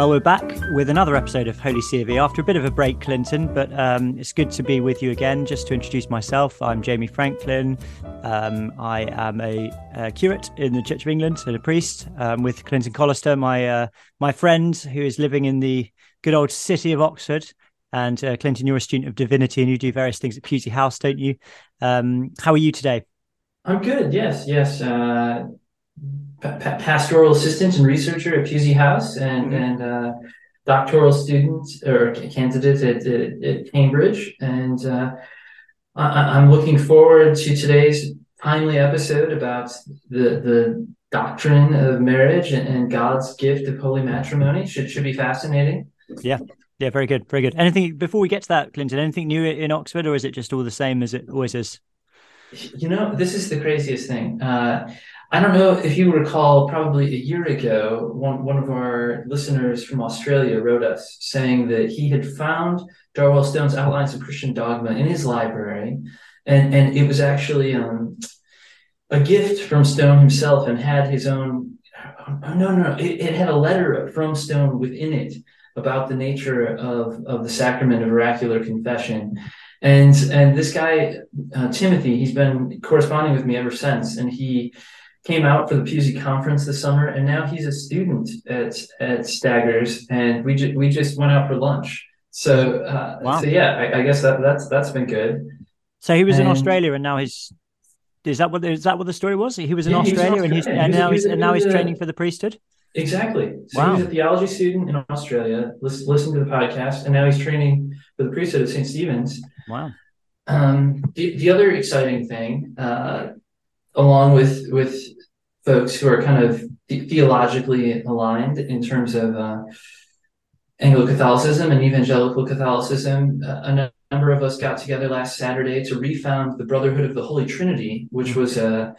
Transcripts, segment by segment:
Well, we're back with another episode of Holy C of E after a bit of a break, Clinton, but um, it's good to be with you again. Just to introduce myself, I'm Jamie Franklin. Um, I am a, a, curate in the Church of England and a priest um, with Clinton Collister, my uh, my friend who is living in the good old city of Oxford. And uh, Clinton, you're a student of divinity and you do various things at Pusey House, don't you? Um, how are you today? I'm good. Yes, yes. Uh, pastoral assistant and researcher at Pusey House and mm-hmm. and uh, doctoral student or candidate at, at, at Cambridge. And uh, I, am looking forward to today's timely episode about the the doctrine of marriage and, and God's gift of holy matrimony. Should should be fascinating. Yeah. Yeah, very good, very good. Anything before we get to that, Clinton? Anything new in Oxford, or is it just all the same as it always is? You know, this is the craziest thing. Uh, I don't know if you recall, probably a year ago, one, one of our listeners from Australia wrote us saying that he had found Darwell Stone's Outlines of Christian Dogma in his library. And, and it was actually um, a gift from Stone himself and had his own. Oh, no, no, it, it had a letter from Stone within it about the nature of, of the sacrament of auricular confession. And and this guy uh, Timothy, he's been corresponding with me ever since, and he came out for the Pusey conference this summer, and now he's a student at at Staggers, and we just we just went out for lunch. So, uh, wow. so yeah, I, I, guess that that's that's been good. So he was and, in Australia, and now he's is that what is that what the story was? He was in yeah, Australia, and he's and now he's, and now he's training for the priesthood. Exactly. So wow. he was a theology student in Australia. Listen, listen to the podcast, and now he's training for the priesthood at St. Stephen's. Wow. Um, the, the other exciting thing uh, along with with folks who are kind of theologically aligned in terms of uh, Anglo-Catholicism and evangelical Catholicism. Uh, a number of us got together last Saturday to refound the Brotherhood of the Holy Trinity, which was uh,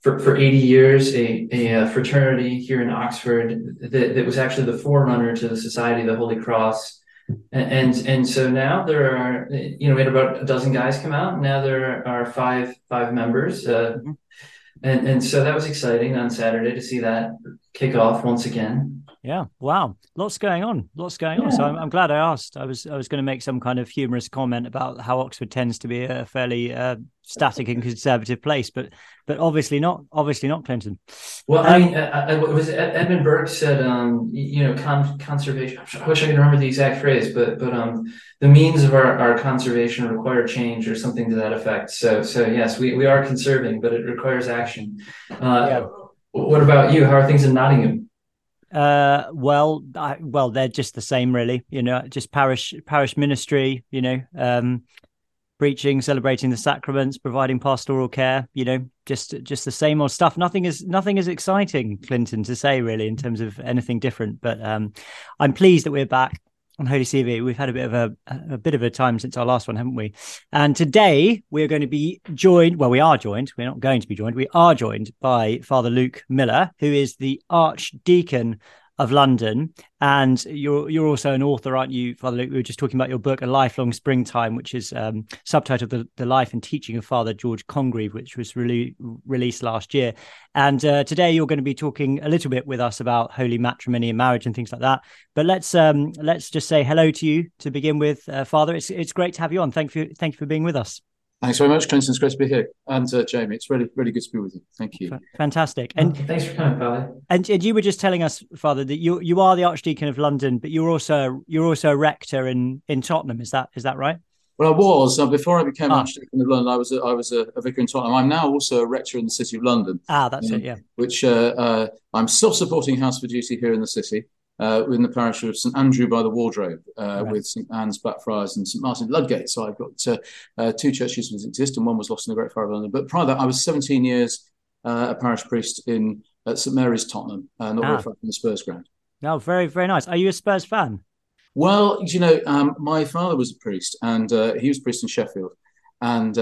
for, for 80 years a, a, uh, fraternity here in Oxford that, that was actually the forerunner to the Society of the Holy Cross. And, and, so now there are you know we had about a dozen guys come out. Now there are five five members. Uh, mm-hmm and and so that was exciting on Saturday to see that kick off once again. Yeah, wow, lots going on, lots going yeah. on. So I'm, I'm, glad I asked. I was I was going to make some kind of humorous comment about how Oxford tends to be a fairly uh, static and conservative place, but but obviously not. Obviously not, Clinton. Well, um, I mean, I, I, was Edmund Burke said, um, you know, con- conservation. I wish I could remember the exact phrase, but but um, the means of our, our conservation require change or something to that effect. So so yes, we, we are conserving, but it requires action. Uh, yeah. What about you? How are things in Nottingham? Uh, well, I, well, they're just the same, really. You know, just parish parish ministry. You know, um, preaching, celebrating the sacraments, providing pastoral care. You know, just just the same old stuff. Nothing is nothing is exciting, Clinton, to say really in terms of anything different. But um, I'm pleased that we're back on Holy CV. We've had a bit of a, a bit of a time since our last one, haven't we? And today we're going to be joined. Well, we are joined. We're not going to be joined. We are joined by Father Luke Miller, who is the Archdeacon of London. And you're you're also an author, aren't you, Father Luke? We were just talking about your book, A Lifelong Springtime, which is um, subtitled the, the Life and Teaching of Father George Congreve, which was really released last year. And uh, today you're going to be talking a little bit with us about holy matrimony and marriage and things like that. But let's um, let's just say hello to you to begin with, uh, Father. It's it's great to have you on. Thank you thank you for being with us. Thanks very much, Clinton. It's great to be here. And uh, Jamie, it's really, really good to be with you. Thank you. Fantastic. And thanks for coming, Father. And, and you were just telling us, Father, that you you are the Archdeacon of London, but you're also you're also a rector in in Tottenham. Is that is that right? Well, I was uh, before I became ah. Archdeacon of London. I was a, I was a, a, vicar in Tottenham. I'm now also a rector in the City of London. Ah, that's um, it. Yeah. Which uh, uh, I'm still supporting House for Duty here in the city uh, in the parish of St Andrew by the Wardrobe, uh, right. with St Anne's Blackfriars and St Martin Ludgate. So I've got uh, uh, two churches that exist, and one was lost in the Great Fire of London. But prior to that, I was 17 years uh, a parish priest in St Mary's, Tottenham, not ah. very far from the Spurs ground. No, very very nice. Are you a Spurs fan? Well, you know, um, my father was a priest, and he was a priest in Sheffield, and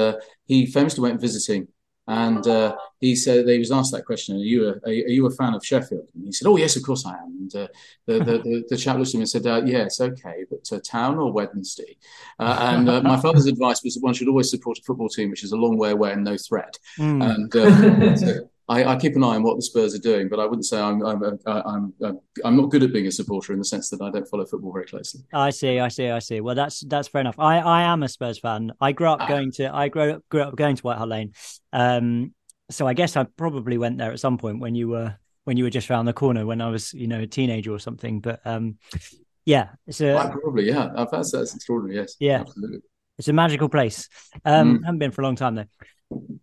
he famously went visiting and uh, he said he was asked that question: "Are you a, are you a fan of Sheffield?" And he said, "Oh yes, of course I am." And uh, the, the, the, the chap looked at him and said, uh, "Yes, okay, but uh, town or Wednesday?" Uh, and uh, my father's advice was that one should always support a football team which is a long way away and no threat. Mm. And so, I, I, keep an eye on what the Spurs are doing, but I wouldn't say I'm I'm I'm I'm, I'm not good at being a supporter in the sense that I don't follow football very closely. I see, I see, I see. Well, that's that's fair enough. I, I am a Spurs fan. I grew up ah. going to I grew up grew up going to White Hart Lane, um, so I guess I probably went there at some point when you were when you were just around the corner when I was you know a teenager or something. But um, yeah, it's a probably yeah. That's that's extraordinary. Yes, yeah, absolutely. It's a magical place. Um, mm. Haven't been for a long time though.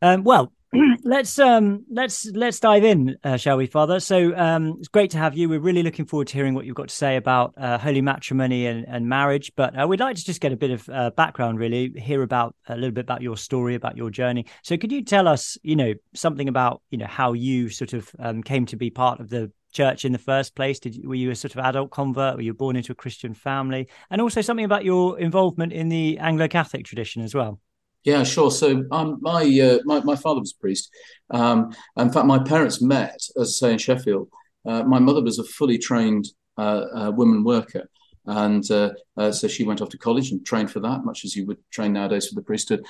Um, well, let's um let's let's dive in uh, shall we father? So um it's great to have you. We're really looking forward to hearing what you've got to say about uh, holy matrimony and, and marriage. But uh, we'd like to just get a bit of uh, background really hear about a little bit about your story about your journey. So could you tell us you know something about you know how you sort of um, came to be part of the church in the first place? Did were you a sort of adult convert? Were you born into a christian family? And also something about your involvement in the anglo-catholic tradition as well yeah, sure. So um, my, uh, my my father was a priest. Um, in fact, my parents met, as I say, in Sheffield. Uh, my mother was a fully trained uh, uh woman worker, and uh, uh, so she went off to college and trained for that, much as you would train nowadays for the priesthood.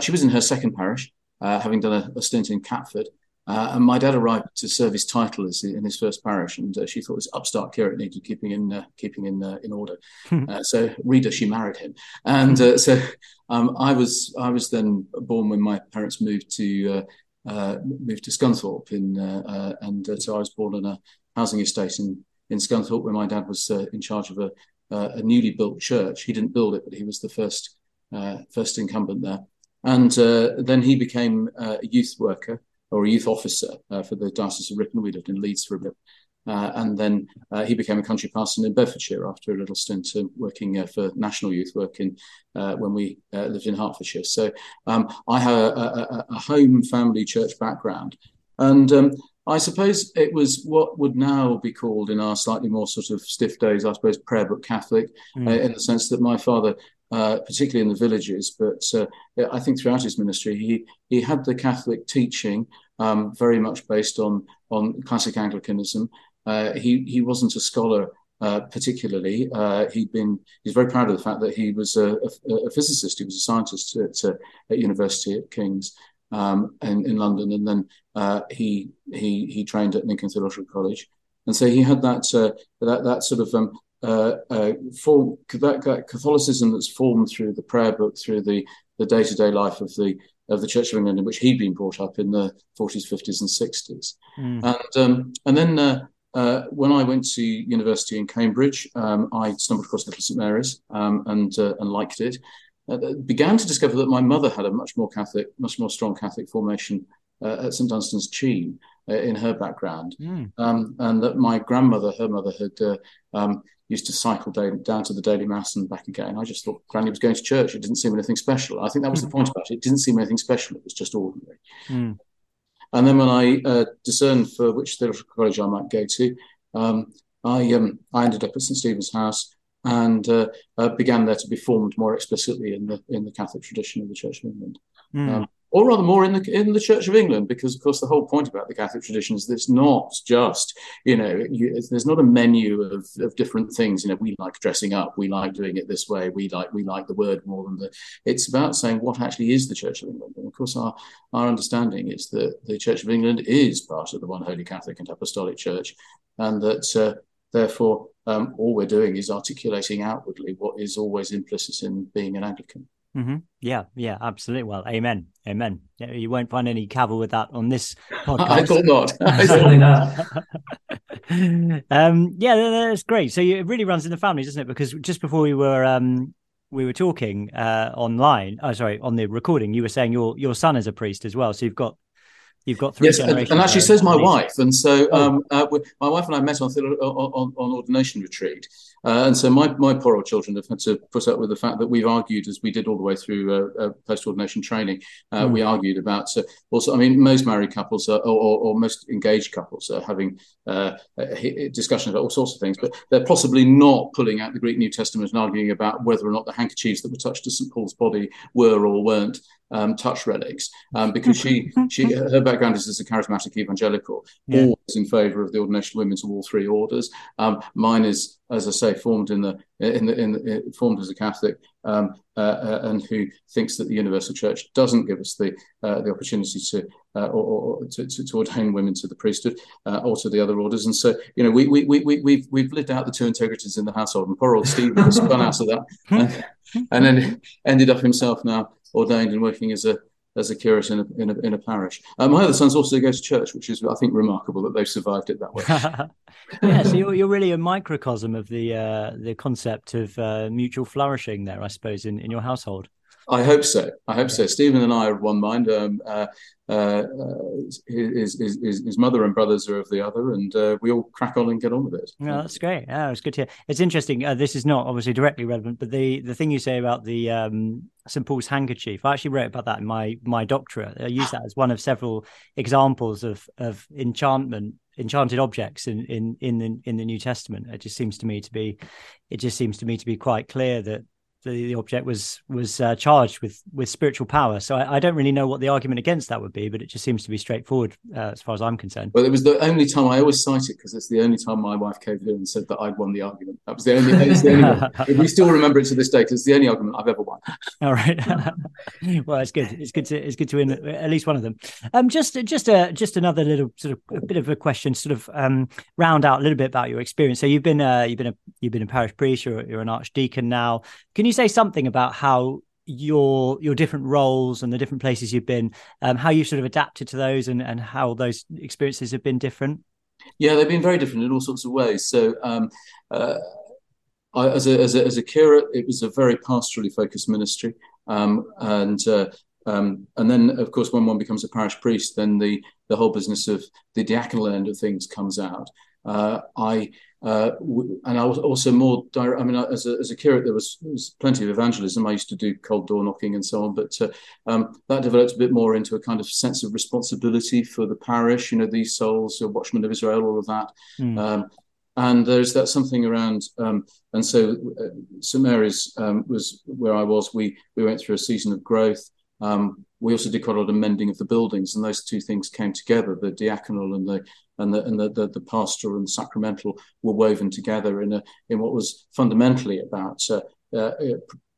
she was in her second parish, having done a, a stint in Catford, uh, and my dad arrived to serve his title as in his first parish, and uh, she thought this upstart curate needed keeping in uh, keeping in uh, in order. Hmm. Uh, so, reader, she married him, and uh, so um, I was I was then born when my parents moved to moved to Scunthorpe, in and so I was born in a housing estate in in Scunthorpe, where my dad was in charge of a a newly built church. He didn't build it, but he was the first first incumbent there, and then he became a youth worker or a youth officer uh, for the Diocese of Ripon. We lived in Leeds for a bit. Uh, and then uh, he became a country parson in Bedfordshire after a little stint uh, working uh, for national youth work in uh, when we lived in Hertfordshire. So um, I have a, a, a, home family church background, and um, I suppose it was what would now be called in our slightly more sort of stiff days, I suppose, prayer book Catholic, mm. in the sense that my father uh, particularly in the villages, but uh, I think throughout his ministry, he he had the Catholic teaching um, very much based on on classic Anglicanism. Uh, he he wasn't a scholar uh, particularly. Uh, he'd been he's very proud of the fact that he was a, a, a physicist. He was a scientist at, uh, at University at King's. Um, in, in London, and then he he he trained at Lincoln Theological College, and so he had that that that sort of um, uh, uh, form, that, that, Catholicism that's formed through the prayer book, through the the day to day life of the of the Church of England, in which he'd been brought up in the 40s, 50s, and 60s. Mm. And um, and then uh, uh, when I went to university in Cambridge, um, I stumbled across Little St Mary's um, and uh, and liked it. Uh, began to discover that my mother had a much more Catholic, much more strong Catholic formation at St Dunstan's Cheyne in her background, mm. and that my grandmother, her mother, had um, used to cycle down, down to the daily mass and back again. I just thought Granny was going to church. It didn't seem anything special. I think that was the point about it. It didn't seem anything special. It was just ordinary. Mm. And then when I uh, discerned for which theological college I might go to, um, I um, I ended up at St Stephen's House and uh, uh, began there to be formed more explicitly in the in the Catholic tradition of the Church of England. Mm. Um, or rather more in the in the Church of England, because of course the whole point about the Catholic tradition is that it's not just you know you, there's not a menu of, of different things. You know, we like dressing up, we like doing it this way, we like we like the word more than the. It's about saying what actually is the Church of England, and of course our our understanding is that the Church of England is part of the one holy Catholic and Apostolic Church, and that uh, therefore um, all we're doing is articulating outwardly what is always implicit in being an Anglican. Mm-hmm. Yeah, yeah, absolutely. Well, amen, amen. Yeah, you won't find any cavil with that on this podcast. I thought not. Certainly not. um, yeah, that's great. So it really runs in the family, doesn't it? Because just before we were um, we were talking uh, online, oh, sorry, on the recording, you were saying your your son is a priest as well. So you've got You've got three yes, generations. And actually, says my wife. And so, oh. um, uh, my wife and I met on, on, on ordination retreat. Uh, and so, my, my poor old children have had to put up with the fact that we've argued, as we did all the way through uh, uh post ordination training, mm. we argued about So also, I mean, most married couples are, or, or, or, most engaged couples are having uh, discussions about all sorts of things, but they're possibly not pulling out the Greek New Testament and arguing about whether or not the handkerchiefs that were touched to St. Paul's body were or weren't um, touch relics um, because she she her background is as a charismatic evangelical, yeah. always in favour of the ordination of women to all three orders. Um, mine is, as I say, say, formed in the in the, in the formed as a Catholic, um, uh, uh, and who thinks that the Universal Church doesn't give us the uh, the opportunity to, uh, or, or to, to, ordain women to the priesthood uh, or to the other orders. And so, you know, we we we we we've we've lived out the two integrities in the household, and poor old Steve has spun out of that, and, and then ended up himself now ordained and working as a as a curate in a, in a, in a parish. Uh, my other sons also go to church, which is, I think, remarkable that they've survived it that way. yeah, so you're, you're really a microcosm of the uh, the concept of uh, mutual flourishing there, I suppose, in, in your household. I hope so. I hope so. Stephen and I are of one mind. Um, uh, uh, his, his, his, mother and brothers are of the other, and uh, we all crack on and get on with it. Yeah, that's great. Yeah, it's good to hear. It's interesting. Uh, this is not obviously directly relevant, but the the thing you say about the um, St Paul's handkerchief, I actually wrote about that in my my doctorate. I use that as one of several examples of of enchantment enchanted objects in in in the in the New Testament. It just seems to me to be, it just seems to me to be quite clear that the, the object was was uh, charged with with spiritual power. So I, I, don't really know what the argument against that would be, but it just seems to be straightforward uh, as far as I'm concerned. Well, it was the only time I always cite it because it's the only time my wife came in and said that I'd won the argument. That was the only. the only we still remember it to this day because it's the only argument I've ever won. All right. well, it's good. It's good to it's good to win at least one of them. Um, just just a just another little sort of a bit of a question, sort of um, round out a little bit about your experience. So you've been uh, you've been a you've been a parish priest. You're, you're an archdeacon now. Can you say something about how your your different roles and the different places you've been, um, how you've sort of adapted to those, and and how those experiences have been different? Yeah, they've been very different in all sorts of ways. So. Um, uh, I, as, a, as, a, as a curate, it was a very pastorally focused ministry. Um, and uh, um, and then, of course, when one becomes a parish priest, then the the whole business of the diaconal end of things comes out. Uh, I uh, and I was also more direct. I mean, as a, as a curate, there was, there was, plenty of evangelism. I used to do cold door knocking and so on, but uh, um, that developed a bit more into a kind of sense of responsibility for the parish. You know, these souls, the Watchmen of Israel, all of that. Mm. Um, and there's that something around, um, and so uh, St Mary's um, was where I was. We we went through a season of growth. Um, we also did quite a lot of mending of the buildings, and those two things came together: the diaconal and the and the and the, the, the pastoral and sacramental were woven together in a in what was fundamentally about uh, uh,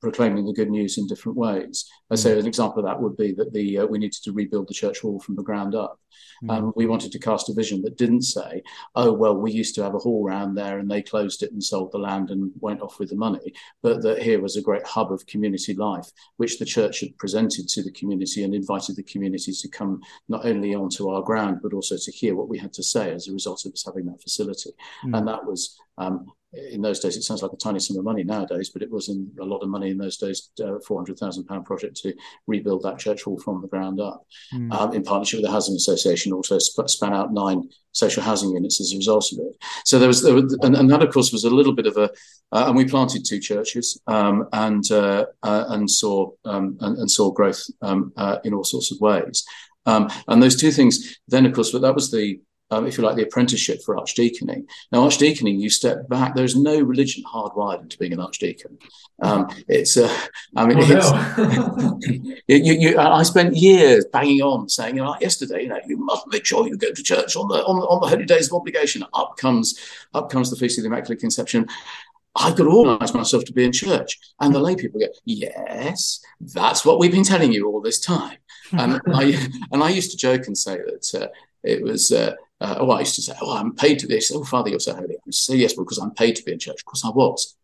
proclaiming the good news in different ways. Mm. So an example of that would be that the uh, we needed to rebuild the church hall from the ground up. Mm. Um, we wanted to cast a vision that didn't say, "Oh well, we used to have a hall round there, and they closed it and sold the land and went off with the money," but that here was a great hub of community life, which the church had presented to the community and invited the community to come not only onto our ground but also to hear what we had to say as a result of us having that facility, mm. and that was um, in those days, it sounds like a tiny sum of money nowadays, but it was in a lot of money in those days, uh, four hundred thousand pound project to rebuild that church hall from the ground up, mm. um, in partnership with the housing association. Also sp- span out nine social housing units as a result of it. So there was, there was and, and, that of course was a little bit of a, uh, and we planted two churches um, and uh, uh and saw um, and, and, saw growth um, uh, in all sorts of ways. Um, and those two things, then of course, but that was the um, if you like, the apprenticeship for archdeaconing. Now, archdeaconing, you step back. There's no religion hardwired into being an archdeacon. Um, it's, uh, I mean, oh, no. you, you, I spent years banging on saying, you know, like yesterday, you know, you must make sure you go to church on the on the, on the holy days of obligation. Up comes up comes the feast of the Immaculate Conception. I could organise myself to be in church, and the lay people go, "Yes, that's what we've been telling you all this time." And I and I used to joke and say that uh, it was. Uh, uh, oh, I used to say, oh, I'm paid to this. Oh, Father, you're so holy. I say, yes, because I'm paid to be in church. Of course, I was.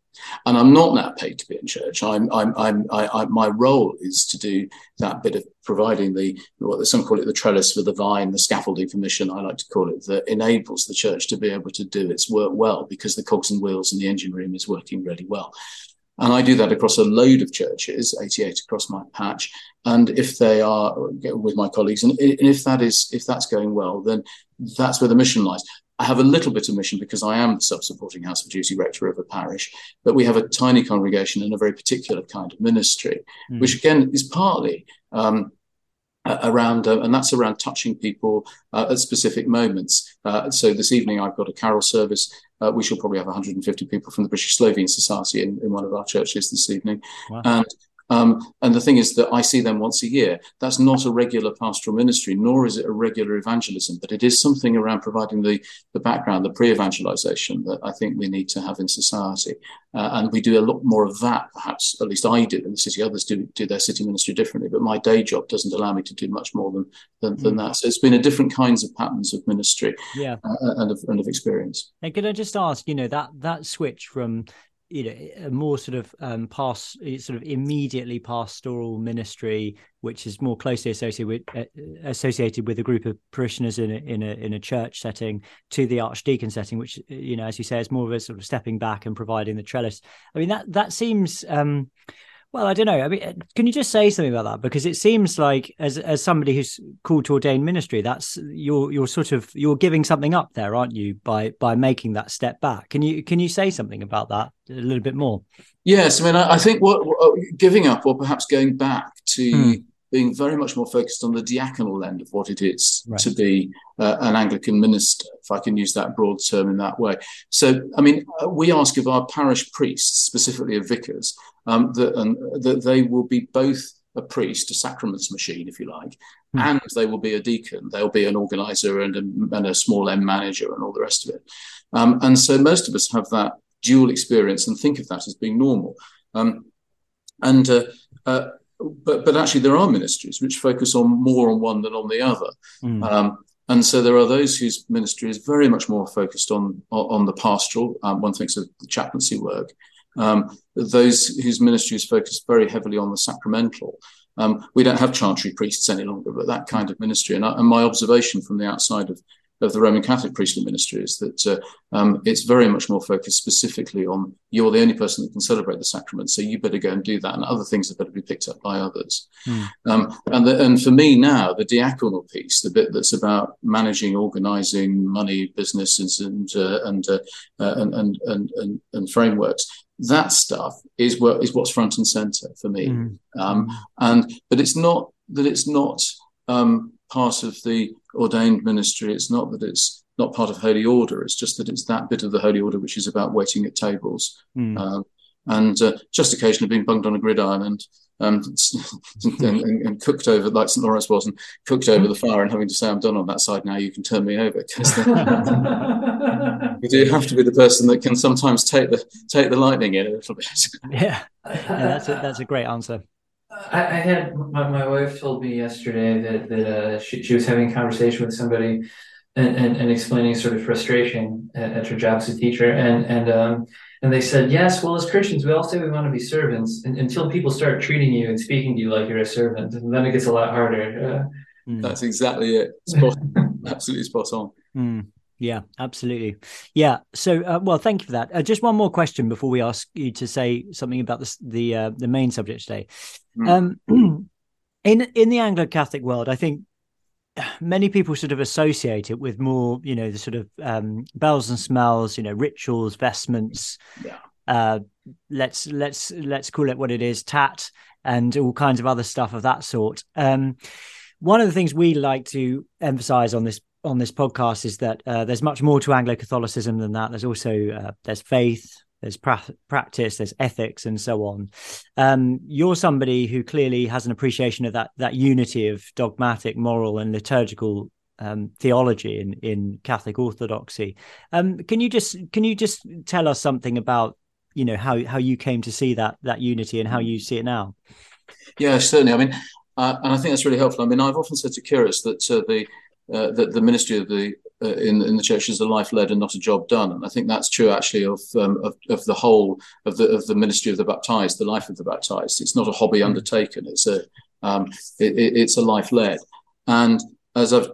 And I'm not now paid to be in church. I'm, I'm, I'm, I, I, my role is to do that bit of providing the, what some call it the trellis for the vine, the scaffolding for mission, I like to call it, that enables the church to be able to do its work well because the cogs and wheels and the engine room is working really well. And I do that across a load of churches, 88 across my patch. And if they are with my colleagues, and if that is if that's going well, then that's where the mission lies. I have a little bit of mission because I am the sub-supporting house of duty rector of a parish, but we have a tiny congregation and a very particular kind of ministry, mm. which again is partly um, around, uh, and that's around touching people uh, at specific moments. Uh, so this evening I've got a carol service. Uh, we shall probably have 150 people from the British Slovene Society in, in one of our churches this evening, wow. and Um, and the thing is that I see them once a year. That's not a regular pastoral ministry, nor is it a regular evangelism, but it is something around providing the, the background, the pre evangelization that I think we need to have in society. Uh, and we do a lot more of that, perhaps, at least I do in the city. Others do, do their city ministry differently, but my day job doesn't allow me to do much more than, than, mm. than that. So it's been a different kinds of patterns of ministry yeah. Uh, and, of, and of experience. And could I just ask, you know, that, that switch from you know a more sort of um past sort of immediately pastoral ministry which is more closely associated with uh, associated with a group of parishioners in a, in a in a church setting to the archdeacon setting which you know as you say is more of a sort of stepping back and providing the trellis. I mean that that seems um well, I don't know. I mean, uh, can you just say something about that? Because it seems like, as as somebody who's called to ordain ministry, that's you're you're sort of you're giving something up there, aren't you? By by making that step back. Can you can you say something about that a little bit more? Yes, I mean, I, I think what, what, uh, giving up, or perhaps going back to hmm. Being very much more focused on the diaconal end of what it is right. to be uh, an Anglican minister, if I can use that broad term in that way. So, I mean, uh, we ask of our parish priests, specifically of vicars um, that, and, that they will be both a priest, a sacraments machine, if you like, mm. and they will be a deacon. They'll be an organizer and a, and a small M manager and all the rest of it. Um, and so most of us have that dual experience and think of that as being normal. Um, and uh, uh, but but actually there are ministries which focus on more on one than on the other. Mm. and so there are those whose ministry is very much more focused on on, the pastoral. Um, one thinks of the chaplaincy work, um, those whose ministry is focused very heavily on the sacramental. Um, we don't have chantry priests any longer, but that kind of ministry. And, I, and my observation from the outside of of the Roman Catholic priestly ministry is that uh, um, it's very much more focused specifically on you're the only person that can celebrate the sacrament, so you better go and do that, and other things have better be picked up by others. Mm. Um, and the, and for me now, the diaconal piece, the bit that's about managing, organising money, businesses, and uh, and, uh, uh, and, and, and and and frameworks, that stuff is what is what's front and centre for me. Mm. Um, and but it's not that it's not um, part of the ordained ministry. It's not that it's not part of holy order. It's just that it's that bit of the holy order which is about waiting at tables mm. um, and uh, just occasionally being bunged on a gridiron and, um, and, and, and, cooked over like St Lawrence was and cooked over the fire and having to say I'm done on that side now. You can turn me over because you do have to be the person that can sometimes take the take the lightning in a little bit. yeah, yeah that's a, that's a great answer. I, I had my, my wife told me yesterday that that uh, she, she was having a conversation with somebody and, and, and explaining sort of frustration at, at her job as a teacher and and um and they said yes well as Christians we all say we want to be servants and, until people start treating you and speaking to you like you're a servant and then it gets a lot harder. Uh, mm. That's exactly it. Spot, absolutely spot on. Mm. Yeah, absolutely. Yeah. So, uh, well, thank you for that. Uh, just one more question before we ask you to say something about the the, uh, the main subject today. Mm. Um, in in the Anglo Catholic world, I think many people sort of associate it with more, you know, the sort of um, bells and smells, you know, rituals, vestments. Yeah. Uh, let's let's let's call it what it is, tat, and all kinds of other stuff of that sort. Um, one of the things we like to emphasize on this on this podcast is that uh, there's much more to Anglo Catholicism than that. There's also uh, there's faith, there's pra- practice, there's ethics, and so on. Um, you're somebody who clearly has an appreciation of that that unity of dogmatic, moral, and liturgical um, theology in in Catholic Orthodoxy. Um, can you just can you just tell us something about you know how how you came to see that that unity and how you see it now? Yeah, certainly. I mean, uh, and I think that's really helpful. I mean, I've often said to curates that uh, the uh, that the ministry of the uh, in in the church is a life led and not a job done, and I think that's true actually of, um, of of the whole of the of the ministry of the baptized, the life of the baptized. It's not a hobby mm. undertaken; it's a um, it, it's a life led, and as I've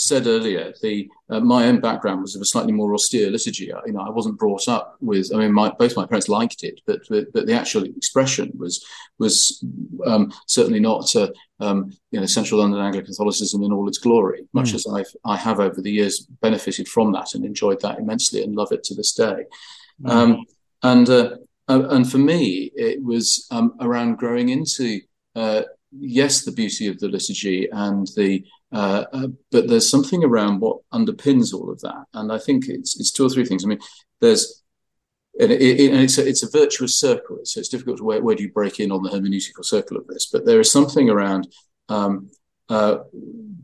said earlier, the uh, my own background was of a slightly more austere liturgy. You know, I wasn't brought up with. I mean, my, both my parents liked it, but but, but the actual expression was was um, certainly not uh, um, you know Central London Anglo Catholicism in all its glory. Much mm. as I've I have over the years benefited from that and enjoyed that immensely and love it to this day. Mm. Um, and uh, uh, and for me, it was um, around growing into uh, yes, the beauty of the liturgy and the uh, uh, but there's something around what underpins all of that, and I think it's it's two or three things. I mean, there's and, it, it, and it's a, it's a virtuous circle. So it's difficult to where, where do you break in on the hermeneutical circle of this. But there is something around um, uh,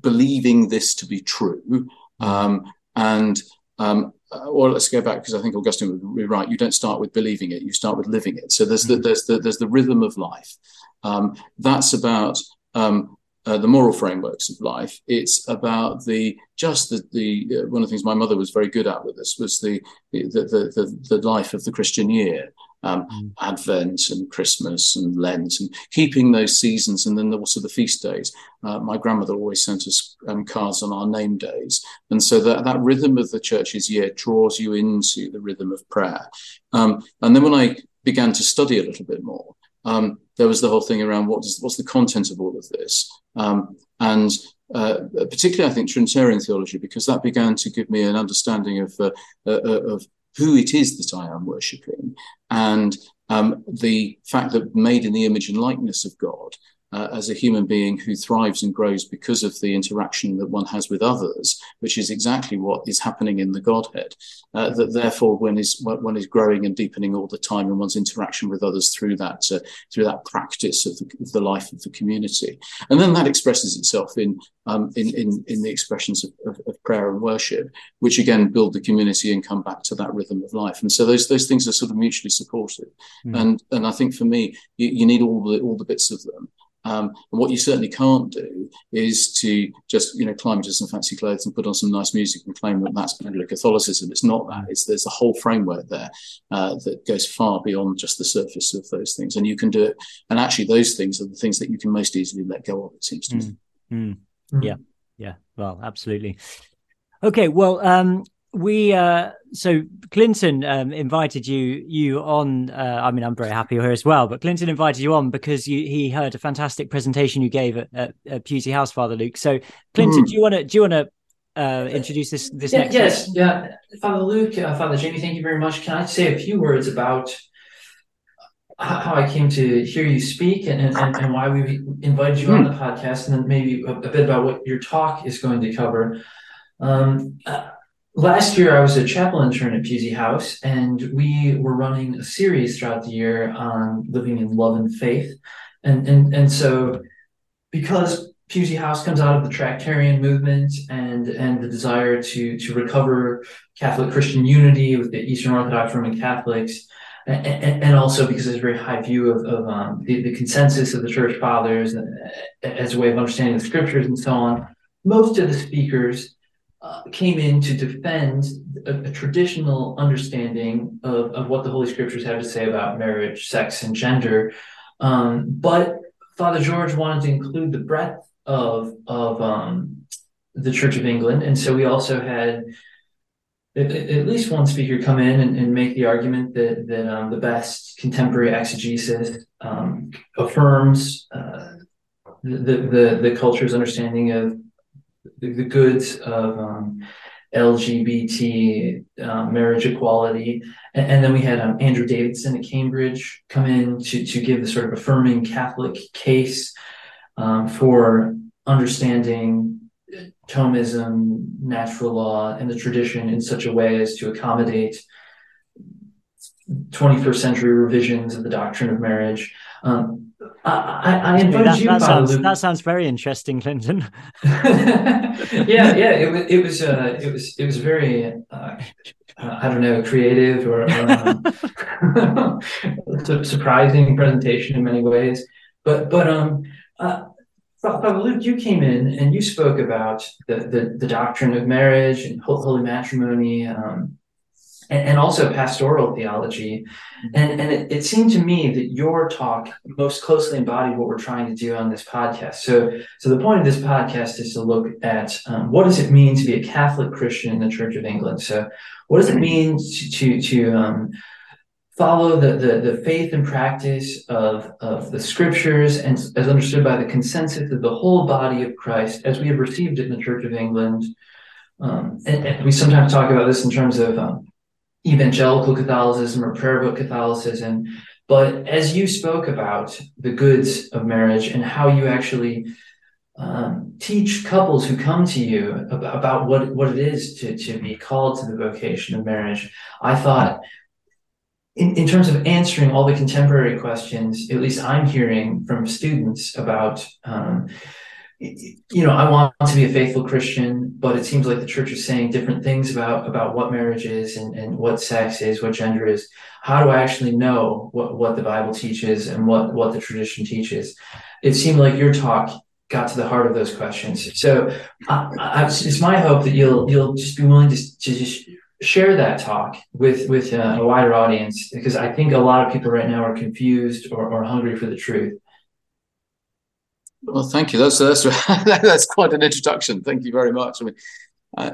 believing this to be true, um, and um, uh, well, let's go back because I think Augustine would be right. You don't start with believing it; you start with living it. So there's the, mm-hmm. there's the there's the rhythm of life. Um, that's about um, uh, the moral frameworks of life. It's about the just the, the uh, one of the things my mother was very good at with this was the the the, the, the life of the Christian year, um, mm. Advent and Christmas and Lent, and keeping those seasons, and then also the feast days. Uh, my grandmother always sent us um, cards on our name days, and so that that rhythm of the church's year draws you into the rhythm of prayer. Um, and then when I began to study a little bit more. Um, there was the whole thing around what does, what's the content of all of this, um, and uh, particularly I think Trinitarian theology, because that began to give me an understanding of uh, uh, of who it is that I am worshipping, and um, the fact that made in the image and likeness of God uh, as a human being who thrives and grows because of the interaction that one has with others, which is exactly what is happening in the Godhead. Uh, that therefore, one is one is growing and deepening all the time in one's interaction with others through that uh, through that practice of the, of the, life of the community, and then that expresses itself in um, in, in, in the expressions of, of, of, prayer and worship, which again build the community and come back to that rhythm of life. And so those those things are sort of mutually supportive. Mm. And and I think for me, you, you need all the all the bits of them. Um, and what you certainly can't do is to just, you know, climb into some fancy clothes and put on some nice music and claim that that's Anglo Catholicism. It's not that. It's there's a whole framework there uh, that goes far beyond just the surface of those things, and you can do it. And actually, those things are the things that you can most easily let go of. It seems to mm. me. Mm. Yeah, yeah. Well, absolutely. Okay. Well, um, we uh so clinton um invited you you on uh, i mean i'm very happy you're here as well but clinton invited you on because you he heard a fantastic presentation you gave at, at, at Pusey house father luke so clinton mm. do you want to do you want to uh, introduce this this yeah, next yes yeah father luke uh, father jamie thank you very much can i say a few words about how I came to hear you speak and, and, and why we invited you on hmm. the podcast, and then maybe a, a, bit about what your talk is going to cover. Um, uh, last year I was a chapel intern at Pusey House, and we were running a series throughout the year on living in love and faith. And and and so because Pusey House comes out of the Tractarian movement and and the desire to to recover Catholic Christian unity with the Eastern Orthodox Roman Catholics, and, and, also because there's a very high view of, of um, the, the consensus of the Church Fathers as a way of understanding the Scriptures and so on. Most of the speakers came in to defend a, a, traditional understanding of, of what the Holy Scriptures have to say about marriage, sex, and gender. Um, but Father George wanted to include the breadth of of um, the Church of England, and so we also had at, at least one speaker come in and, and make the argument that that um, the best contemporary exegesis um, affirms uh, the, the the culture's understanding of the, the goods of um, LGBT uh, marriage equality. And, and, then we had um, Andrew Davison at Cambridge come in to, to give the sort of affirming Catholic case um, for understanding Thomism, natural law, and the tradition in such a way as to accommodate 21st century revisions of the doctrine of marriage. Um, I, I invited that, you. That sounds, that sounds very interesting, Clinton. yeah, yeah. It was. It was. Uh, it was. It was very. Uh, I don't know, creative or, or um, surprising presentation in many ways. But but um, uh, Father Luke, you came in and you spoke about the the, the doctrine of marriage and holy matrimony. Um, and, and also pastoral theology. And, and it, it, seemed to me that your talk most closely embodied what we're trying to do on this podcast. So, so the point of this podcast is to look at um, what does it mean to be a Catholic Christian in the Church of England? So, what does it mean to, to, to um, follow the, the, the faith and practice of, of the scriptures and as understood by the consensus of the whole body of Christ as we have received it in the Church of England? Um, and, and, we sometimes talk about this in terms of um, evangelical Catholicism or prayer book Catholicism. But as you spoke about the goods of marriage and how you actually um, teach couples who come to you about, about, what, what it is to, to be called to the vocation of marriage, I thought in, in terms of answering all the contemporary questions, at least I'm hearing from students about, um, you know, I want to be a faithful Christian, but it seems like the church is saying different things about about what marriage is and, and what sex is, what gender is. How do I actually know what, what the Bible teaches and what, what the tradition teaches? It seemed like your talk got to the heart of those questions. So I, I, it's my hope that you'll you'll just be willing to, to just share that talk with with uh, a wider audience because I think a lot of people right now are confused or, or hungry for the truth. Well, thank you. That's that's that's quite an introduction. Thank you very much. I mean, uh,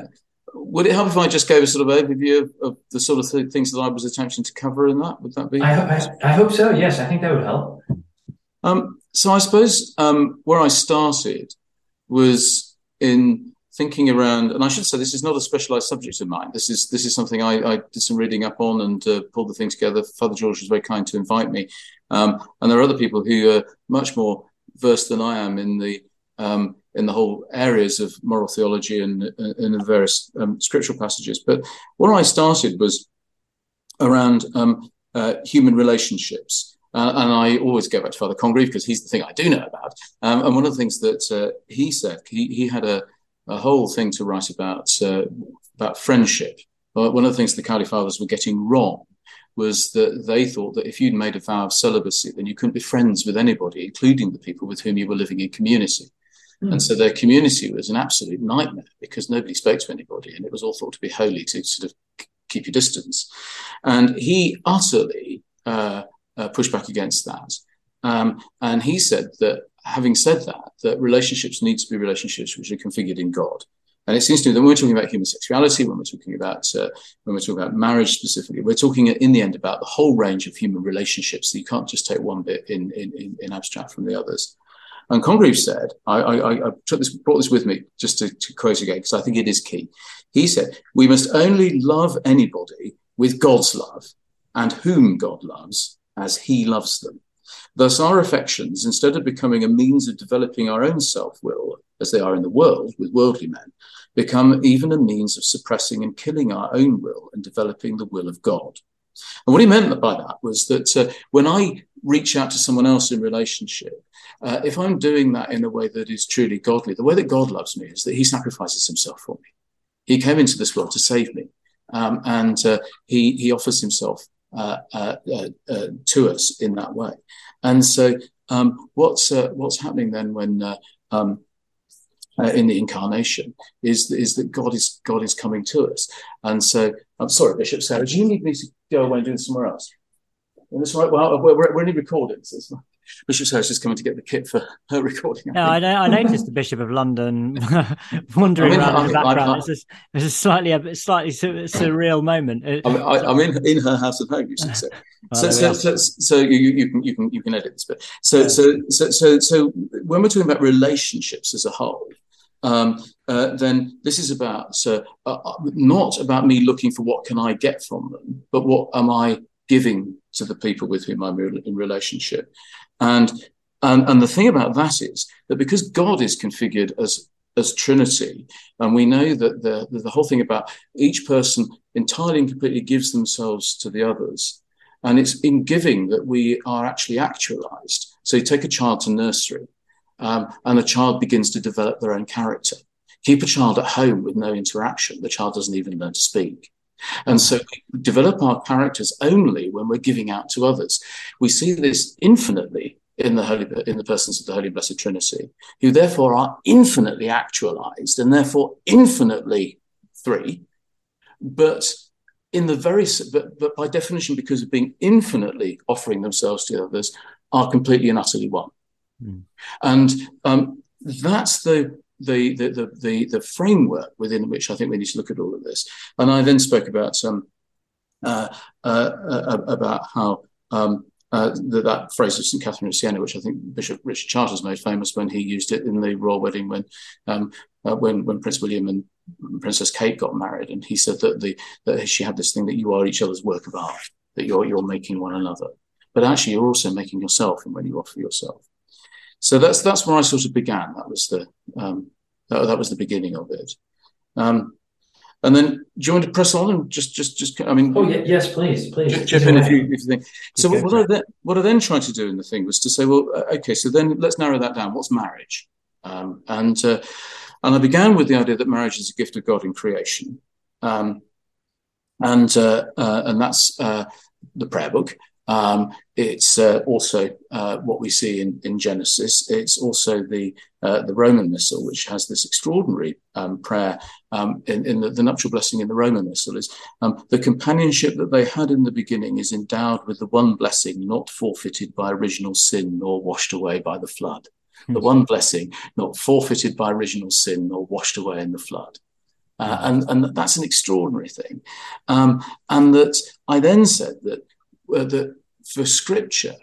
would it help if I just gave a sort of overview of, of the sort of th- things that I was attempting to cover in that? Would that be? I, I, I hope so. Yes, I think that would help. Um, so I suppose um, where I started was in thinking around, and I should say this is not a specialised subject of mine. This is this is something I, I did some reading up on and uh, pulled the thing together. Father George was very kind to invite me, um, and there are other people who are much more versed than I am in the um, in the whole areas of moral theology and in the various um, scriptural passages. But where I started was around um, uh, human relationships. Uh, and I always go back to Father Congreve because he's the thing I do know about. Um, and one of the things that uh, he said, he, he had a, a whole thing to write about uh, about friendship. one of the things the Cowley Fathers were getting wrong was that they thought that if you'd made a vow of celibacy, then you couldn't be friends with anybody, including the people with whom you were living in community. Mm. And so their community was an absolute nightmare because nobody spoke to anybody and it was all thought to be holy to sort of keep your distance. And he utterly uh, uh, pushed back against that. Um, and he said that, having said that, that relationships need to be relationships which are configured in God. And it seems to me that when we're talking about human sexuality, when we're talking about uh, when we're talking about marriage specifically, we're talking in the end about the whole range of human relationships. So you can't just take one bit in in, in abstract from the others. And Congreve said, I, I, I took this, brought this with me just to, to quote again because I think it is key. He said, "We must only love anybody with God's love, and whom God loves, as He loves them." Thus, our affections, instead of becoming a means of developing our own self will, as they are in the world with worldly men, become even a means of suppressing and killing our own will and developing the will of God. And what he meant by that was that uh, when I reach out to someone else in relationship, uh, if I'm doing that in a way that is truly godly, the way that God loves me is that he sacrifices himself for me. He came into this world to save me. Um, and uh, he, he offers himself to us in that way. And so, um, what's what's happening then when um, uh, in the incarnation is is that God is God is coming to us. And so I'm sorry, Bishop Sarah, do you need me to go away and do this somewhere else? That's right. Well, we're, we're only recording, so it's not. Bishop Sarah's is coming to get the kit for her recording. I no, I, know, I noticed the Bishop of London wandering around in the background. it's, just, it's a slightly a slightly surreal moment. I'm, I, am in in her house of home. You should say. so, so, so, so, you, you can you can you can edit this bit. So, yeah. so so so so when we're talking about relationships as a whole, um, uh, then this is about uh, uh, not about me looking for what can I get from them, but what am I giving to the people with whom I'm in relationship. And, and, and the thing about that is that because God is configured as as Trinity, and we know that the, the whole thing about each person entirely and completely gives themselves to the others, and it's in giving that we are actually actualized. So you take a child to nursery, um, and the child begins to develop their own character. Keep a child at home with no interaction, the child doesn't even learn to speak. And so we develop our characters only when we're giving out to others. We see this infinitely in the holy in the persons of the Holy Blessed Trinity, who therefore are infinitely actualized and therefore infinitely three, but in the very but, but by definition, because of being infinitely offering themselves to others, are completely and utterly one. Mm. And um, that's the the, the, the, the, framework within which I think we need to look at all of this. And I then spoke about um, uh, uh, uh, about how um, uh, that, that phrase of St. Catherine of Siena, which I think Bishop Richard Chartres made famous when he used it in the royal wedding when um, uh, when when Prince William and Princess Kate got married, and he said that the that she had this thing that you are each other's work of art, that you're you're making one another, but actually you're also making yourself, and when you offer yourself. So that's that's where I sort of began. That was the um, that, that was the beginning of it. Um, and then do you want to press on and just just just I mean oh yeah, yes please please. Chip in if you, if you think. So what, what I then what I then tried to do in the thing was to say well uh, okay so then let's narrow that down. What's marriage? Um, and uh, and I began with the idea that marriage is a gift of God in creation. Um, and uh, uh and that's uh, the prayer book um, it's uh, also uh, what we see in, in Genesis. It's also the uh, the Roman Missal, which has this extraordinary um, prayer um, in, in the, the, nuptial blessing in the Roman Missal. Is um, the companionship that they had in the beginning is endowed with the one blessing not forfeited by original sin nor washed away by the flood. Mm-hmm. The hmm. one blessing not forfeited by original sin nor washed away in the flood. Uh, and, and that's an extraordinary thing. Um, and that I then said that uh, that for scripture,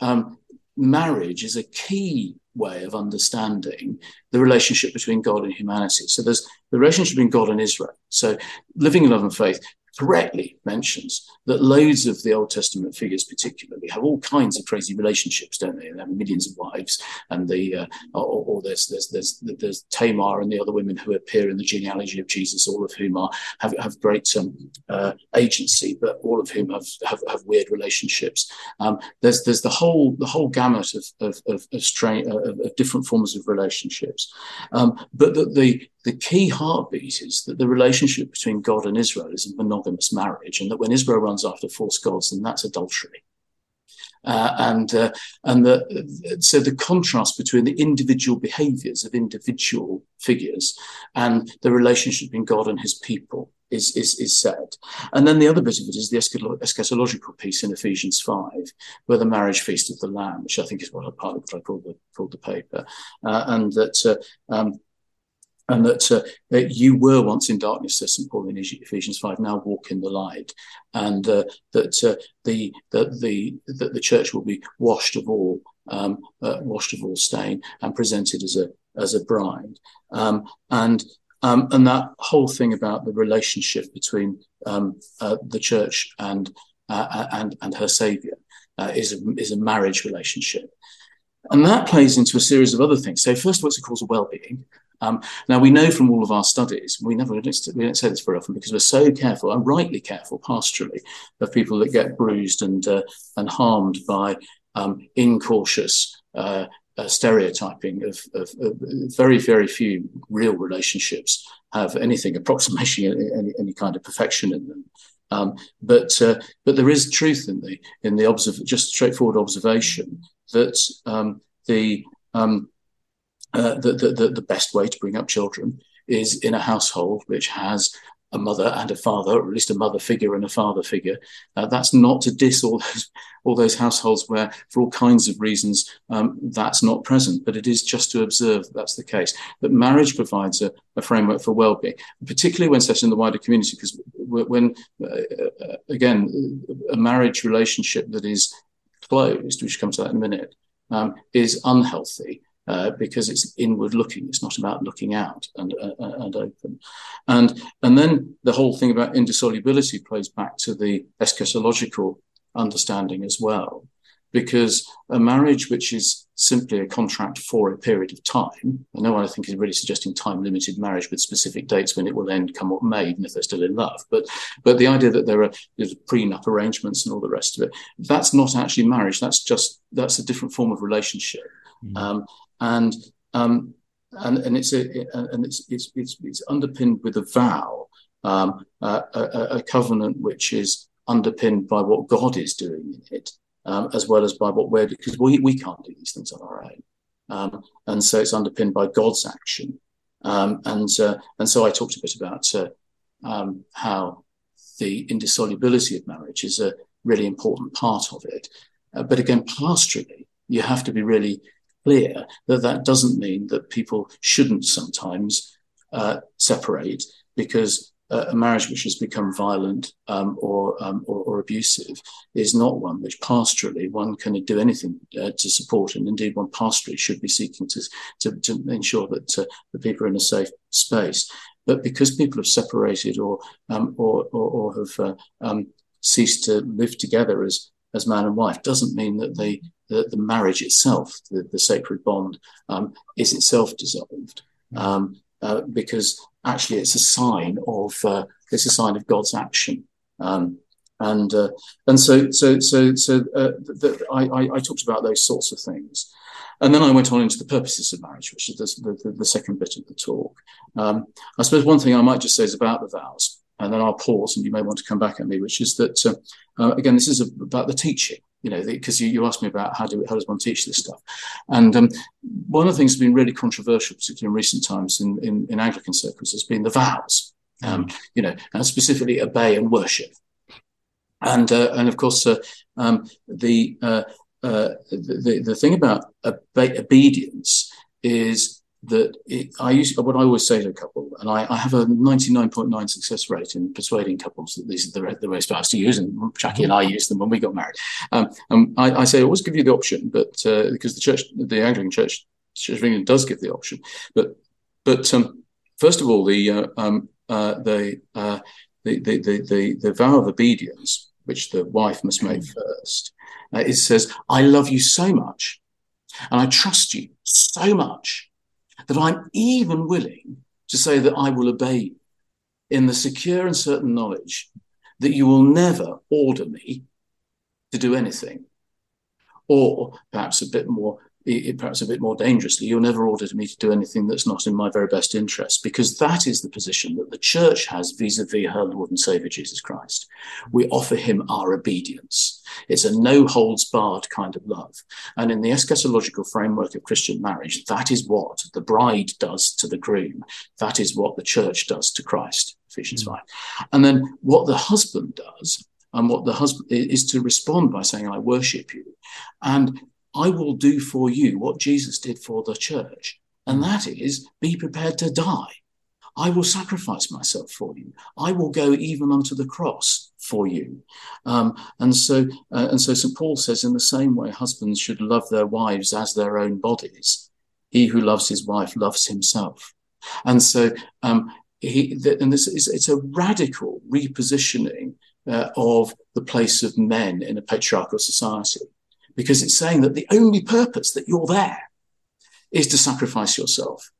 um, marriage is a key way of understanding the relationship between God and humanity. So there's the relationship between God and Israel. So living in love and faith correctly mentions that loads of the Old Testament figures, particularly, have all kinds of crazy relationships, don't they? They have millions of wives, and the uh, or, or, there's there's there's there's Tamar and the other women who appear in the genealogy of Jesus, all of whom are have have great um, uh, agency, but all of whom have have, have weird relationships. Um, there's there's the whole the whole gamut of of of, of, strain, of, of different forms of relationships, um, but the, the the key heartbeat is that the relationship between God and Israel is a monogamous marriage, and that when Israel runs after false gods, then that's adultery. Uh, and uh, and the, so the contrast between the individual behaviours of individual figures and the relationship between God and His people is is is said. And then the other bit of it is the eschatological piece in Ephesians five, where the marriage feast of the Lamb, which I think is what I partly what I called the called the paper, uh, and that uh, um, and that, uh, you were once in darkness, says St. Paul in Ephesians 5, now walk in the light, and uh, that, uh, the, that, the, that the church will be washed of all, um, uh, washed of all stain and presented as a, as a bride. Um, and, um, and that whole thing about the relationship between um, uh, the church and, uh, and, and her saviour is, a, is a marriage relationship. And that plays into a series of other things. So, first of all, it's a cause of well-being. Um, now, we know from all of our studies, we never we don't say this very often because we're so careful and rightly careful pastorally of people that get bruised and uh, and harmed by um, incautious uh, uh, stereotyping of, of, of, very very few real relationships have anything approximation any, any kind of perfection in them. Um, but uh, but there is truth in the in the observ- just straightforward observation that um, the um, uh, the, the, the best way to bring up children is in a household which has a mother and a father, or at least a mother figure and a father figure. Uh, that's not to diss all those, all those households where, for all kinds of reasons, um, that's not present, but it is just to observe that that's the case. That marriage provides a, a framework for well-being, particularly when set in the wider community, because when, uh, again, a marriage relationship that is closed, which comes to that in a minute, um, is unhealthy uh, because it's inward looking. It's not about looking out and uh, uh, and open. And and then the whole thing about indissolubility plays back to the eschatological understanding as well, because a marriage which is simply a contract for a period of time, and no one I think is really suggesting time limited marriage with specific dates when it will end, come what may, even if they're still in love. But but the idea that there are prenup arrangements and all the rest of it, that's not actually marriage. That's just that's a different form of relationship. Mm. Um, and um, and and it's a and it's it's it's, it's underpinned with a vow, um, a, a, covenant which is underpinned by what God is doing in it, um, as well as by what we're because we we can't do these things on our own, um, and so it's underpinned by God's action, um, and uh, and so I talked a bit about uh, um, how the indissolubility of marriage is a really important part of it, uh, but again pastorally you have to be really clear that that doesn't mean that people shouldn't sometimes uh, separate because uh, a marriage which has become violent um, or, um, or, or abusive is not one which pastorally one can do anything uh, to support, and indeed one pastorally should be seeking to to, to ensure that uh, the people are in a safe space. But because people have separated or um, or, or, or have uh, um, ceased to live together as as man and wife doesn't mean that the the, the marriage itself, the, the sacred bond, um, is itself dissolved. Um, uh, because actually it's a sign of uh, it's a sign of God's action. Um, and uh, and so so so so uh, the, the, I, I talked about those sorts of things, and then I went on into the purposes of marriage, which is the, the, the second bit of the talk. Um, I suppose one thing I might just say is about the vows, and then I'll pause, and you may want to come back at me, which is that uh, uh again this is about the teaching you know, because you, you asked me about how do how does one teach this stuff, and um, one of the things that's been really controversial, particularly in recent times in, in, in Anglican circles, has been the vows, um, you know, and specifically obey and worship, and uh, and of course uh, um, the, uh, uh the the thing about obe- obedience is that it, I use what I always say to a couple, and I, I have a 99.9 success rate in persuading couples that these are the, the way supposed to use, and Jackie and I used them when we got married. Um, and I, I, say I always give you the option, but uh, because the church, the Anglican Church, Church of England does give the option, but but um, first of all, the uh, um, uh, the, uh, the, the, the the the vow of obedience, which the wife must make first, uh, it says, "I love you so much, and I trust you so much." That I'm even willing to say that I will obey you in the secure and certain knowledge that you will never order me to do anything. Or perhaps a bit more perhaps a bit more dangerously, you'll never order me to do anything that's not in my very best interest, because that is the position that the church has vis a vis her Lord and Savior Jesus Christ. We offer him our obedience. It's a no holds barred kind of love. And in the eschatological framework of Christian marriage, that is what the bride does to the groom. That is what the church does to Christ. Ephesians mm. 5. And then what the husband does and what the husband is to respond by saying, I worship you. And I will do for you what Jesus did for the church, and that is be prepared to die. I will sacrifice myself for you. I will go even unto the cross for you. Um, and so, uh, and so, St. Paul says, in the same way, husbands should love their wives as their own bodies. He who loves his wife loves himself. And so, um, he, and this is it's a radical repositioning uh, of the place of men in a patriarchal society because it's saying that the only purpose that you're there is to sacrifice yourself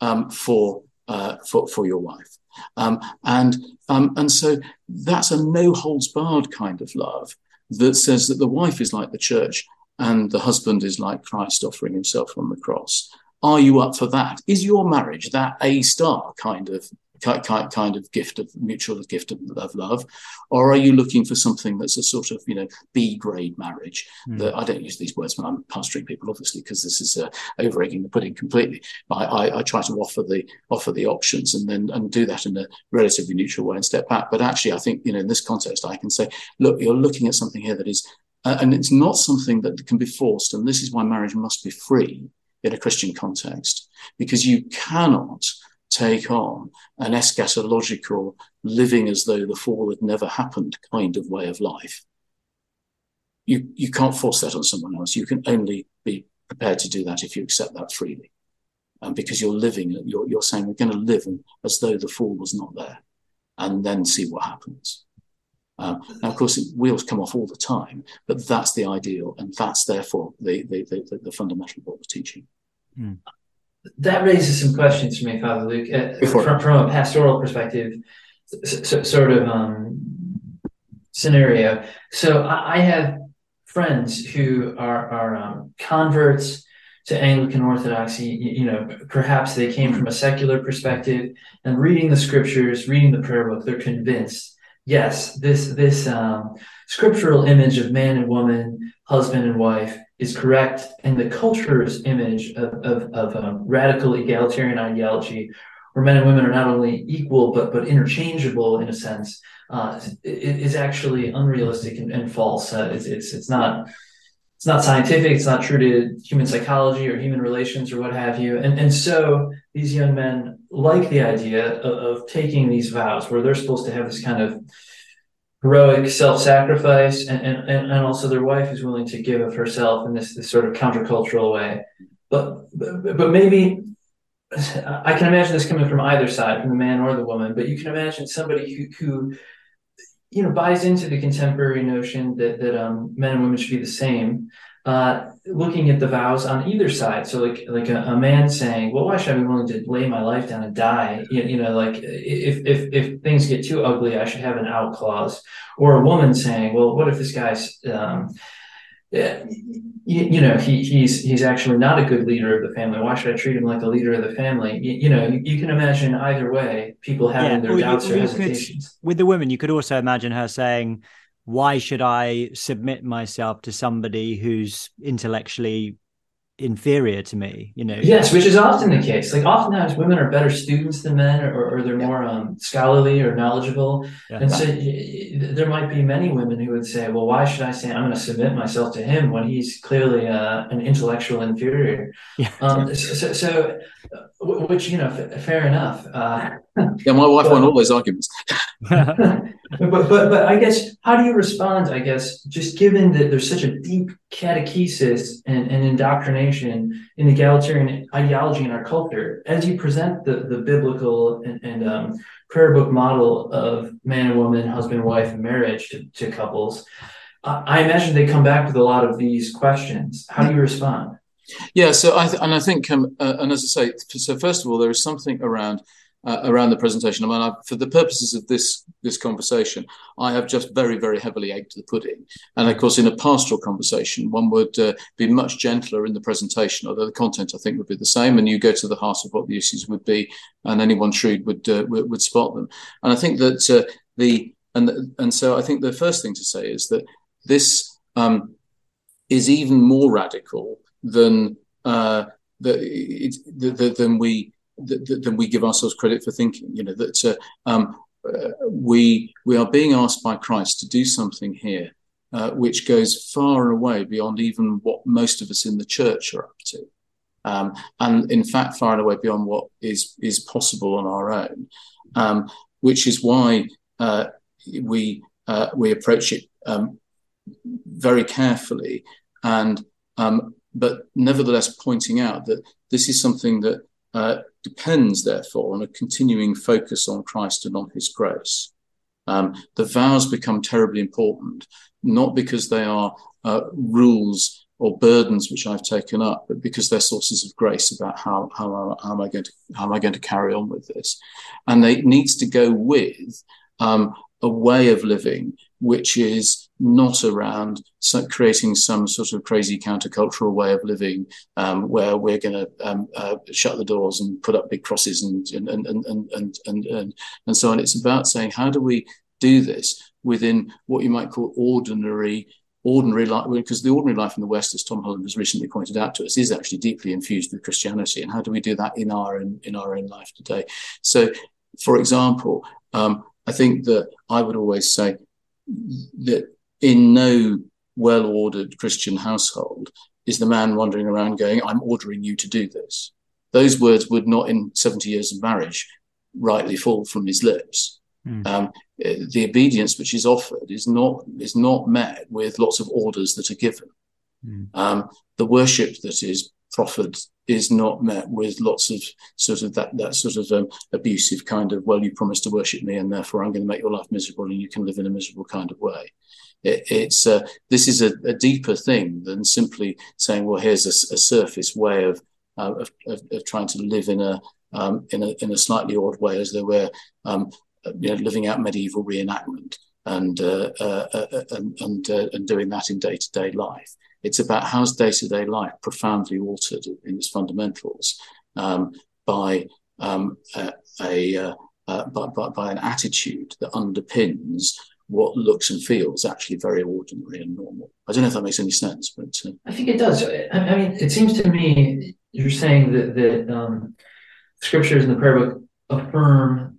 um, for, uh, for for your wife, um, and um, and so that's a no holds barred kind of love that says that the wife is like the church and the husband is like Christ offering himself on the cross. Are you up for that? Is your marriage that A star kind of kind of gift of mutual gift of, of love, or are you looking for something that's a sort of you know B grade marriage? Mm. That I don't use these words when I'm pastoring people, obviously, because this is uh, over egging the pudding completely. I, I, I, try to offer the offer the options and then and do that in a relatively neutral way and step back. But actually, I think you know in this context, I can say, look, you're looking at something here that is, uh, and it's not something that can be forced, and this is why marriage must be free in a Christian context, because you cannot take on an eschatological living as though the fall had never happened kind of way of life. You, you can't force that on someone else. You can only be prepared to do that if you accept that freely. And because you're living, you're, you're saying we're going to live as though the fall was not there and then see what happens. Um, now, of course, wheels come off all the time, but that's the ideal, and that's therefore the the, the, the fundamental of what we're teaching. Mm that raises some questions for me, Father Luke, uh, from, from a pastoral perspective, so, sort of um, scenario. So I, I, have friends who are, are um, converts to Anglican Orthodoxy. You, you, know, perhaps they came from a secular perspective, and reading the scriptures, reading the prayer book, they're convinced. Yes, this this um, scriptural image of man and woman, husband and wife, is correct, and the culture's image of, of, of um, radical egalitarian ideology, where men and women are not only equal but but interchangeable in a sense, uh, is actually unrealistic and, and false. Uh, it's, it's it's not it's not scientific. It's not true to human psychology or human relations or what have you. And and so these young men like the idea of, of taking these vows, where they're supposed to have this kind of heroic self-sacrifice and, and, and also their wife is willing to give of herself in this, this sort of countercultural way. But, but but maybe i can imagine this coming from either side from the man or the woman but you can imagine somebody who, who you know buys into the contemporary notion that that um, men and women should be the same uh, looking at the vows on either side. So like like a, a, man saying, "Well, why should I be willing to lay my life down and die?" You, you, know, like if if if things get too ugly, I should have an out clause. Or a woman saying, "Well, what if this guy's um, you, you, know he, he's he's actually not a good leader of the family why should i treat him like a leader of the family you, you know you, can imagine either way people having yeah, their doubts or hesitations could, with the women you could also imagine her saying why should i submit myself to somebody who's intellectually inferior to me you know yes which is often the case like oftentimes women are better students than men or, or they're yeah. more um, scholarly or knowledgeable yeah. and so there might be many women who would say well why should i say i'm going to submit myself to him when he's clearly uh, an intellectual inferior yeah. Um, so, so, which you know f- fair enough uh, yeah my wife but, won all those arguments but, but but I guess how do you respond? I guess just given that there's such a deep catechesis and, and indoctrination in egalitarian ideology in our culture, as you present the the biblical and, and um, prayer book model of man and woman, husband, wife, and marriage to, to couples, uh, I imagine they come back with a lot of these questions. How do you respond? Yeah, so I th- and I think um, uh, and as I say, so first of all, there is something around uh, around the presentation. I mean, I, for the purposes of this this conversation, I have just very, very heavily egged the pudding. And of course, in a pastoral conversation, one would uh, be much gentler in the presentation, although the content I think would be the same. And you go to the heart of what the issues would be, and anyone shrewd would uh, would, would, spot them. And I think that uh, the and and so I think the first thing to say is that this um, is even more radical than uh, the, the, than we than we give ourselves credit for thinking. You know that uh, um, uh, we we are being asked by Christ to do something here, uh, which goes far away beyond even what most of us in the church are up to, um, and in fact far and away beyond what is is possible on our own. Um, which is why uh, we uh, we approach it um, very carefully and um, but nevertheless pointing out that this is something that uh, depends, therefore, on a continuing focus on Christ and on his grace. Um, the vows become terribly important, not because they are uh, rules or burdens which I've taken up, but because they're sources of grace about how, how, how am I going to how am I going to carry on with this, and they needs to go with um, a way of living which is not around creating some sort of crazy countercultural way of living um, where we're going to um, uh, shut the doors and put up big crosses and and, and, and, and, and, and, and so on. It's about saying, how do we do this within what you might call ordinary ordinary life, because the ordinary life in the West, as Tom Holland has recently pointed out to us, is actually deeply infused with Christianity. And how do we do that in our own, in our own life today? So, for example, um, I think that I would always say that in no well ordered Christian household is the man wandering around going, I'm ordering you to do this. Those words would not, in 70 years of marriage, rightly fall from his lips. Mm. Um, the obedience which is offered is not is not met with lots of orders that are given. Mm. Um, the worship that is proffered is not met with lots of sort of that that sort of um, abusive kind of well you promised to worship me and therefore I'm going to make your life miserable and you can live in a miserable kind of way. It, it's uh, this is a, a, deeper thing than simply saying well here's a, a surface way of, uh, of, of, of trying to live in a um, in a in a slightly odd way as though we're um, you know living out medieval reenactment and uh, uh, uh and and, and doing that in day to day life. It's about how's day to day life profoundly altered in its fundamentals um, by um, a, a uh, uh, by, by, by, an attitude that underpins what looks and feels actually very ordinary and normal. I don't know if that makes any sense, but uh, I think it does. I, mean, it seems to me you're saying that that um, scriptures in the prayer book affirm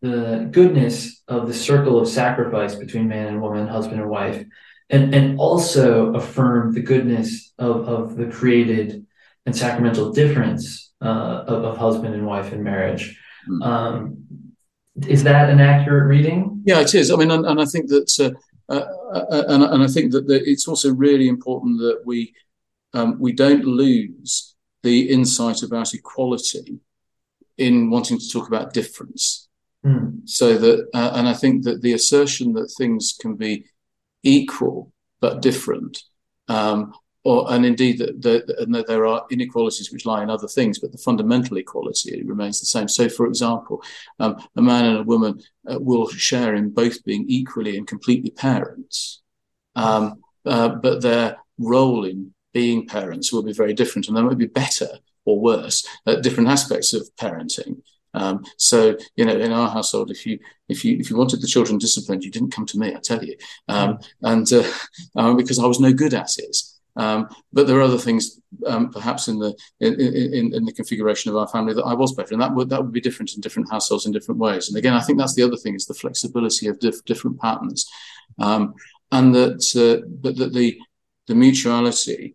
the goodness of the circle of sacrifice between man and woman, husband and wife, and, and also affirm the goodness of, of the created and sacramental difference uh, of, of, husband and wife in marriage. Mm. Um, is that an accurate reading? Yeah, it is. I mean, and, and I think that, uh, uh, uh and, and, I think that the, it's also really important that we um, we don't lose the insight about equality in wanting to talk about difference. Mm. So that, uh, and I think that the assertion that things can be equal but different, um, or and indeed that the, and that there are inequalities which lie in other things, but the fundamental equality remains the same. So, for example, um, a man and a woman uh, will share in both being equally and completely parents, um, uh, but their role in being parents will be very different, and they might be better or worse at different aspects of parenting. Um, so you know, in our household, if you if you if you wanted the children disciplined, you didn't come to me. I tell you, um, and uh, um, because I was no good at it. Um, but there are other things, um, perhaps in the in, in, in, the configuration of our family that I was better, and that would that would be different in different households in different ways. And again, I think that's the other thing is the flexibility of diff- different patterns, um, and that uh, but that the the mutuality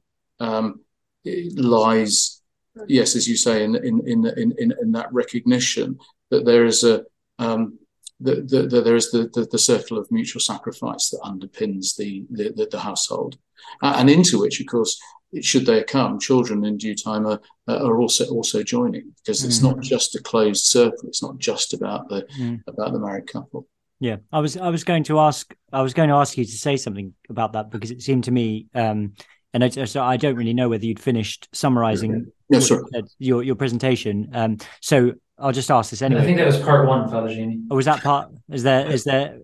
lies yes, as you say, in in in in, in that recognition that there is a um, the, the, the, there is the, the, circle of mutual sacrifice that underpins the the, the household, uh, and into which, of course, should they come, children in due time are are also also joining because it's mm. not just a closed circle. It's not just about the mm. about the married couple. Yeah, I was I was going to ask I was going to ask you to say something about that because it seemed to me, um, and I, so I don't really know whether you'd finished summarising Yes, sir. Your your presentation. Um, so I'll just ask this anyway. I think that was part one, Father Jamie. Or was that part? Is there? Is there?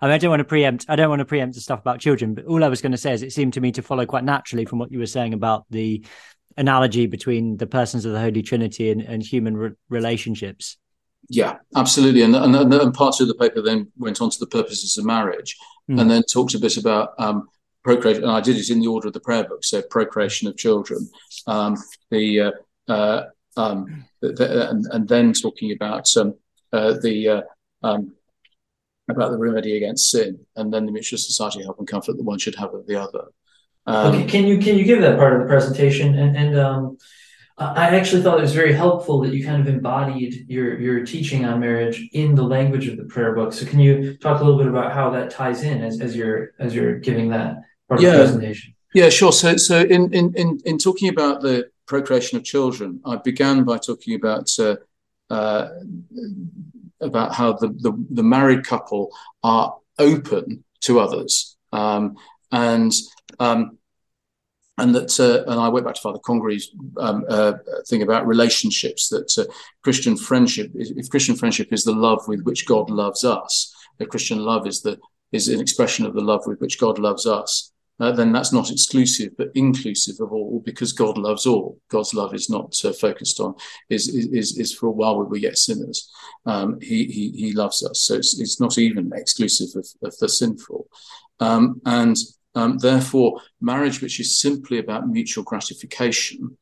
I mean, I don't want to preempt. I don't want to preempt the stuff about children, but all I was going to say is it seemed to me to follow quite naturally from what you were saying about the analogy between the persons of the Holy Trinity and, and human re- relationships. Yeah, absolutely. And, and, and part of the paper then went on to the purposes of marriage, mm. and then talked a bit about um, procreation, and I did it in the order of the prayer book. So procreation of children, um, the, uh, uh, um, the, the and, and, then talking about um, uh, the uh, um, about the remedy against sin, and then the mutual society help and comfort that one should have of the other. Um, okay, can you can you give that part of the presentation? And and um, I actually thought it was very helpful that you kind of embodied your your teaching on marriage in the language of the prayer book. So can you talk a little bit about how that ties in as, as you're as you're giving that? yeah. presentation? Yeah, sure. So, so in, in, in, in talking about the procreation of children, I began by talking about uh, uh, about how the, the, the, married couple are open to others, um, and um, and that uh, and I went back to Father Congreve's um, uh, thing about relationships. That uh, Christian friendship, if Christian friendship is the love with which God loves us, the Christian love is the is an expression of the love with which God loves us uh, then that's not exclusive but inclusive of all because God loves all. God's love is not uh, focused on is, is is for a while we were yet sinners. Um, he, he he loves us, so it's, it's not even exclusive of, of the sinful, um, and um, therefore marriage, which is simply about mutual gratification,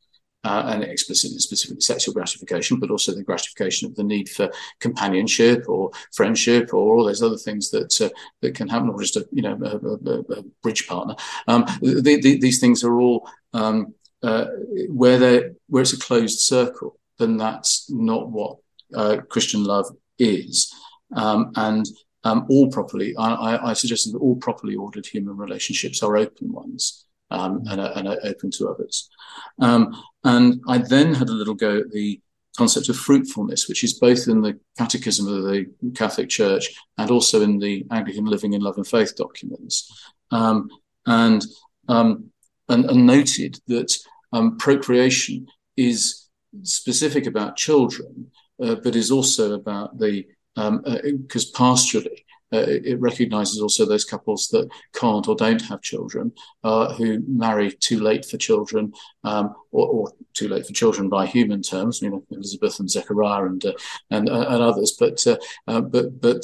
uh, and explicitly specifically sexual gratification, but also the gratification of the need for companionship or friendship or all those other things that uh, that can happen, or just a you know a, a, a bridge partner. Um, the, the, these things are all um, uh, where they where it's a closed circle. Then that's not what uh, Christian love is, um, and um, all properly. I, I, I suggested that all properly ordered human relationships are open ones um, and, are, and, are, open to others. Um, and I then had a little go at the concept of fruitfulness, which is both in the Catechism of the Catholic Church and also in the Anglican Living in Love and Faith documents, um, and, um, and, and noted that um, procreation is specific about children, uh, but is also about the because um, uh, pastorally uh, it recognizes also those couples that can't or don't have children, uh, who marry too late for children, um, or, or, too late for children by human terms, you know, Elizabeth and Zechariah and uh, and, uh, and others. But uh, uh, but but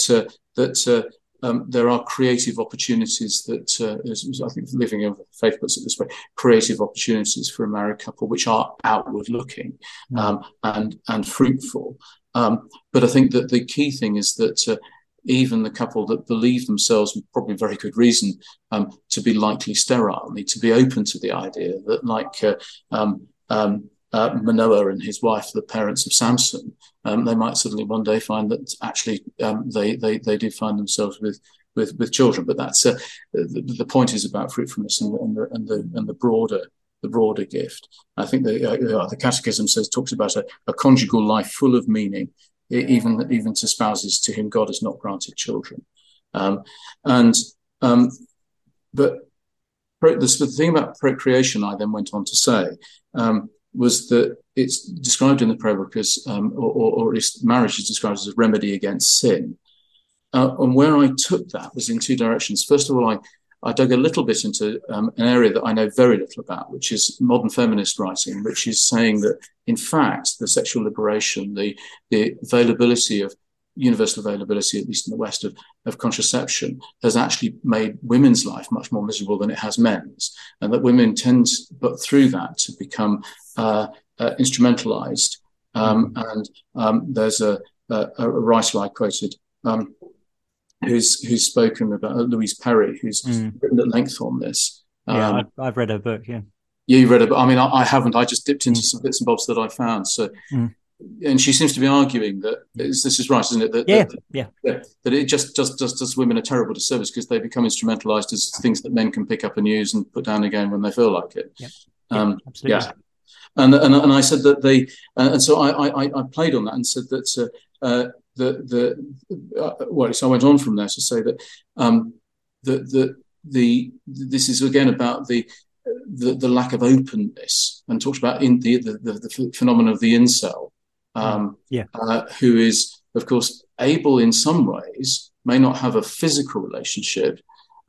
that. Um, there are creative opportunities that, as, I think Living in Faith puts it this way, creative opportunities for a married couple, which are outward looking mm. um, and and fruitful. Um, but I think that the key thing is that even the couple that believe themselves, with probably very good reason, um, to be likely sterile, need to be open to the idea that, like uh, um, um, uh, Manoah and his wife, the parents of Samson, um, they might suddenly one day find that actually um, they, they they do find themselves with with, with children. But that's uh, the, the, point is about fruitfulness and, and, the and the and the broader the broader gift. I think the uh, the Catechism says talks about a, a conjugal life full of meaning even even to spouses to whom God has not granted children. Um, and um, but the, thing about procreation, I then went on to say, um, was that it's described in the prayer book as, um, or, or, or, at least marriage is described as a remedy against sin. Uh, and where I took that was in two directions. First of all, I, I dug a little bit into um, an area that I know very little about, which is modern feminist writing, which is saying that, in fact, the sexual liberation, the, the availability of universal availability, at least in the West, of, of contraception has actually made women's life much more miserable than it has men's, and that women tend, but through that, to become uh, uh, instrumentalized. Um, and um, there's a, a, a, writer I quoted um, who's who's spoken about uh, Louise Perry, who's mm. written at length on this. yeah, um, I've, I've, read her book. Yeah. Yeah, you read it, but I mean, I, I, haven't. I just dipped into mm. some bits and bobs that I found. So, mm and she seems to be arguing that this is right, isn't it? That, yeah, that, yeah. That it just does, does, does women a terrible disservice because they become instrumentalized as things that men can pick up and use and put down again when they feel like it. Yeah, um, absolutely. Yeah. And, and, and I said that they, uh, and so I, I, I played on that and said that uh, uh, the, the, uh, well, so I went on from there to say that um, the, the, the, this is again about the, the, the lack of openness and talked about in the, the, the, the phenomenon of the incel um, yeah. Uh, who is, of course, able in some ways, may not have a physical relationship,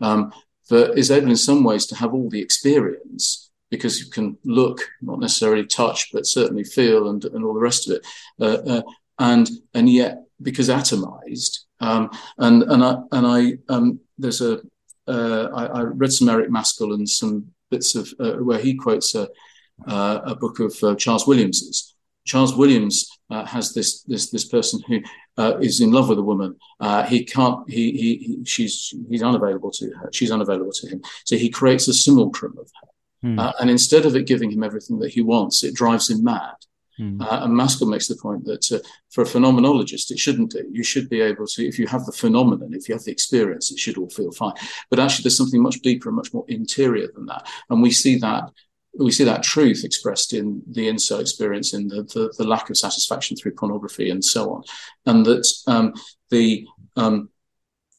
um, but is able in some ways to have all the experience because you can look, not necessarily touch, but certainly feel and, and all the rest of it. Uh, uh, and and yet, because atomized, um, and and I and I um, there's a uh, I, I read some Eric Mascall and some bits of uh, where he quotes a, uh, a book of uh, Charles Williams's, Charles Williams uh, has this this this person who uh, is in love with a woman. Uh, he can't. He, he, he she's he's unavailable to her. She's unavailable to him. So he creates a simulacrum of her. Uh, and instead of it giving him everything that he wants, it drives him mad. Hmm. Uh, and Mascall makes the point that uh, for a phenomenologist, it shouldn't do. You should be able to, if you have the phenomenon, if you have the experience, it should all feel fine. But actually, there's something much deeper and much more interior than that. And we see that we see that truth expressed in the incel experience, in the, the, the lack of satisfaction through pornography and so on, and that um, the um,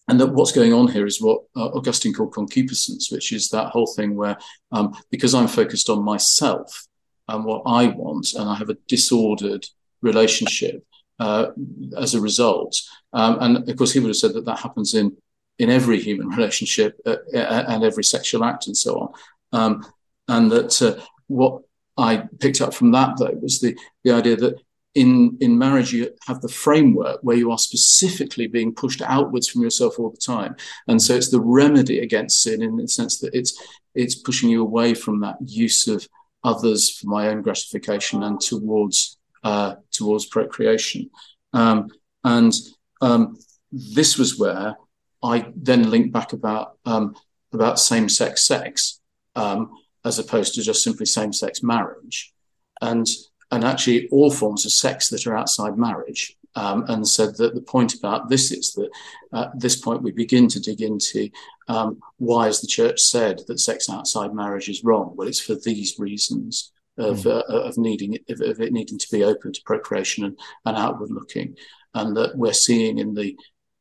and that what's going on here is what uh, Augustine called concupiscence, which is that whole thing where um, because I'm focused on myself and what I want, and I have a disordered relationship uh, as a result, um, and of course he would have said that that happens in in every human relationship uh, and every sexual act and so on. Um, and that uh, what I picked up from that though was the the idea that in in marriage you have the framework where you are specifically being pushed outwards from yourself all the time, and so it's the remedy against sin in the sense that it's it's pushing you away from that use of others for my own gratification and towards uh, towards procreation, um, and um, this was where I then linked back about um, about same sex sex. Um, as opposed to just simply same sex marriage. And, and actually, all forms of sex that are outside marriage. Um, and said that the point about this is that at this point we begin to dig into um, why has the church said that sex outside marriage is wrong? Well, it's for these reasons of, mm. uh, of needing it, of, of, it needing to be open to procreation and, and outward looking, and that we're seeing in the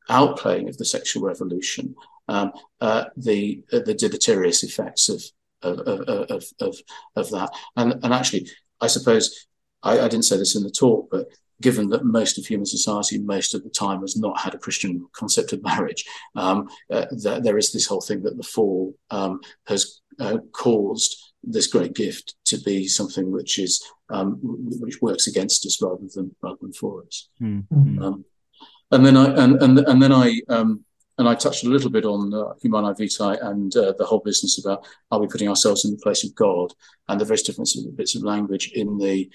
outplaying of the sexual revolution um, uh, the uh, the deleterious effects of of, of, of, of that. And, and actually, I suppose I, I didn't say this in the talk, but given that most of human society most of the time has not had a Christian concept of marriage, um, uh, th- there is this whole thing that the fall um, has uh, caused this great gift to be something which is um, which works against us rather than rather than for us. Mm-hmm. and then I and and, and then I um, and I touched a little bit on uh, Humanae Vitae and uh, the whole business about are we putting ourselves in the place of God and the various different bits of language in the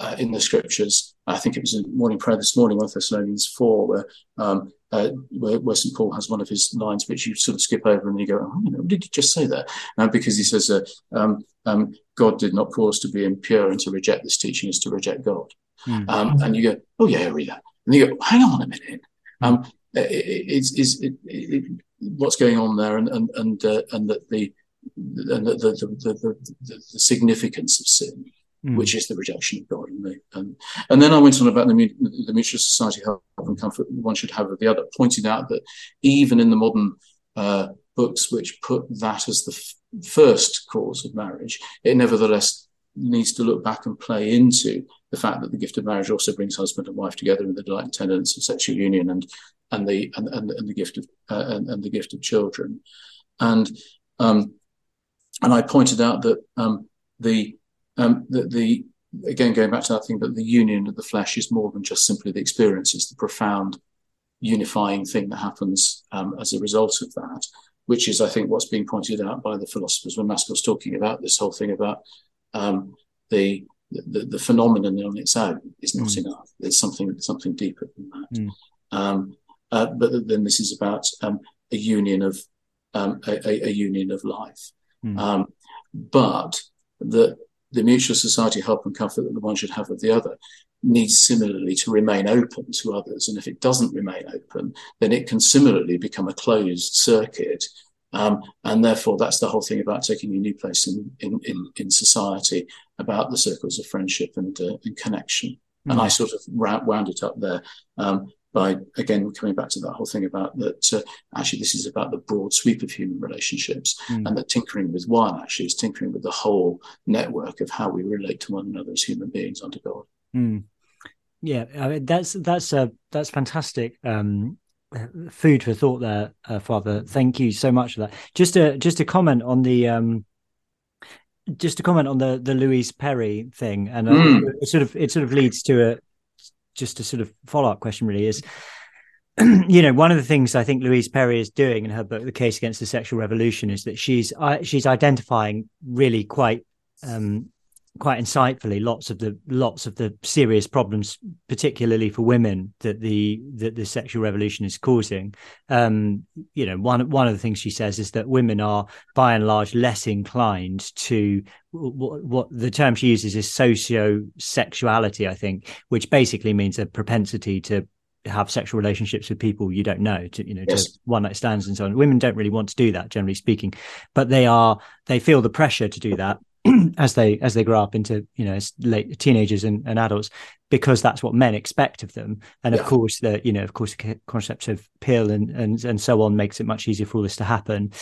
uh, in the scriptures. I think it was in morning prayer this morning, 1 Thessalonians 4, where, um, uh, where, where, St. Paul has one of his lines which you sort of skip over and you go, oh, you know, did you just say that? Uh, because he says, uh, um, um, God did not cause to be impure and to reject this teaching is to reject God. Mm-hmm. and you go, oh, yeah, I read that. And you go, hang on a minute. Um, is is it, it, what's going on there, and and and uh, and that the and the the, the, the, the significance of sin, mm. which is the rejection of God, and, the, and and then I went on about the the mutual society help and comfort one should have of the other, pointing out that even in the modern uh, books which put that as the first cause of marriage, it nevertheless needs to look back and play into the fact that the gift of marriage also brings husband and wife together in the delight and tenderness of sexual union and and the and, and, and the gift of uh, and, and, the gift of children and um, and I pointed out that um, the um, the, the again going back to that thing that the union of the flesh is more than just simply the experience it's the profound unifying thing that happens um, as a result of that which is I think what's being pointed out by the philosophers when Mascall's talking about this whole thing about um, the, the, the phenomenon on its own is not mm. enough. There's something something deeper than that. Mm. Um, uh, but then this is about um, a union of um, a, a, union of life. Mm. but the the mutual society help and comfort that the one should have with the other needs similarly to remain open to others. And if it doesn't remain open, then it can similarly become a closed circuit um, and therefore, that's the whole thing about taking a new place in in in, in society, about the circles of friendship and uh, and connection. Mm-hmm. And I mm. sort of wound it up there um, by again coming back to that whole thing about that. Uh, actually, this is about the broad sweep of human relationships, mm-hmm. and that tinkering with one actually is tinkering with the whole network of how we relate to one another as human beings under God. Mm. Yeah, I mean, that's that's uh, that's fantastic. Um, food for thought there, uh, Father. Thank you so much for that. Just a just a comment on the um, just to comment on the the Louise Perry thing, and uh, mm. it sort of it sort of leads to a just a sort of follow up question. Really is, you know, one of the things I think Louise Perry is doing in her book, The Case Against the Sexual Revolution, is that she's uh, she's identifying really quite um, quite insightfully lots of the lots of the serious problems particularly for women that the that the sexual revolution is causing. Um you know one one of the things she says is that women are by and large less inclined to what, what the term she uses is socio sexuality i think which basically means a propensity to have sexual relationships with people you don't know to you know yes. to one night stands and so on. Women don't really want to do that generally speaking but they are they feel the pressure to do that as they as they grow up into you know late teenagers and, and adults because that's what men expect of them. And yeah. of course the you know of course the concept of pill and, and and so on makes it much easier for all this to happen.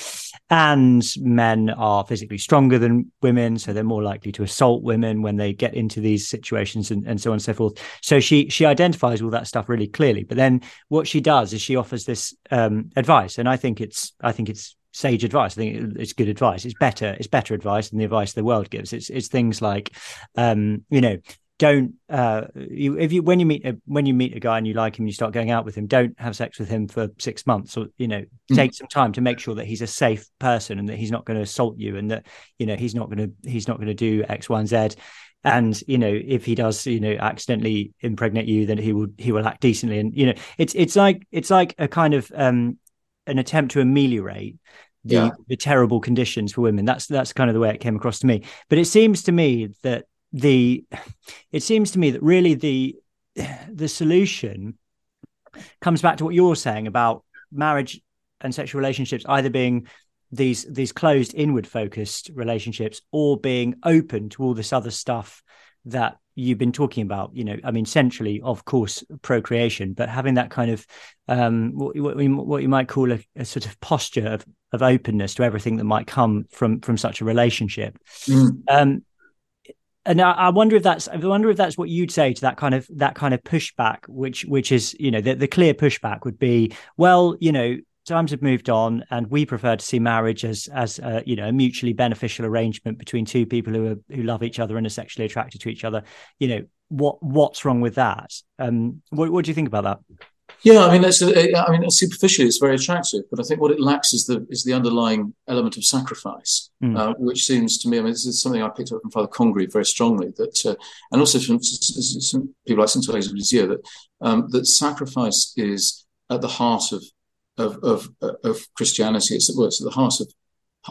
And men are physically stronger than women so they're more likely to assault women when they get into these situations and, and so on and so forth. So she she identifies all that stuff really clearly. But then what she does is she offers this um, advice. And i think it's i think it's sage advice. I think it's good advice. It's better. It's better advice than the advice the world gives. It's it's things like, um, you know, don't uh, you if you when you meet a, when you meet a guy and you like him, you start going out with him. Don't have sex with him for six months, or you know, mm. take some time to make sure that he's a safe person and that he's not going to assault you, and that you know he's not going to he's not going to do X, Y, and Z and you know if he does you know accidentally impregnate you then he will he will act decently and you know it's it's like it's like a kind of um an attempt to ameliorate the, yeah. the terrible conditions for women. That's that's kind of the way it came across to me. But it seems to me that the it seems to me that really the the solution comes back to what you're saying about marriage and sexual relationships either being these these closed inward focused relationships or being open to all this other stuff that you've been talking about you know i mean centrally of course procreation but having that kind of um, what, what, you might call a, a, sort of posture of, of openness to everything that might come from from such a relationship mm. um, and I, I, wonder if that's I wonder if that's what you'd say to that kind of that kind of pushback, which which is you know the, the clear pushback would be well you know times have moved on, and we prefer to see marriage as as a, you know a mutually beneficial arrangement between two people who are who love each other and are sexually attracted to each other. You know what what's wrong with that? Um, what, what do you think about that? Yeah, I mean, that's a, I mean, superficially, it's very attractive, but I think what it lacks is the is the underlying element of sacrifice, mm. uh, which seems to me, I mean, this is something I picked up from Father Congreve very strongly, that, uh, and also from some people like Saint Thérèse of Lisieux, that um, that sacrifice is at the heart of of, of, of Christianity. It's, well, it's at the heart of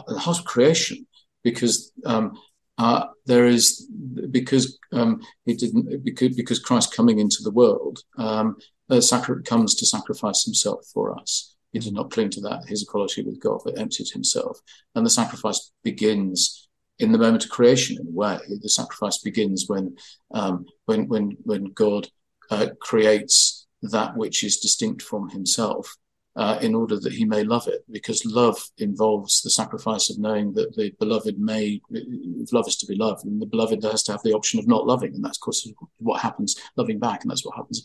the heart of creation because um, uh, there is because um, he didn't because, because Christ coming into the world um, sacri- comes to sacrifice himself for us. He did not cling to that his equality with God, but emptied himself, and the sacrifice begins in the moment of creation. In a way, the sacrifice begins when um, when when when God uh, creates that which is distinct from Himself uh, in order that he may love it, because love involves the sacrifice of knowing that the beloved may, if love is to be loved, and the beloved has to have the option of not loving. And that's, of course, what happens, loving back, and that's what happens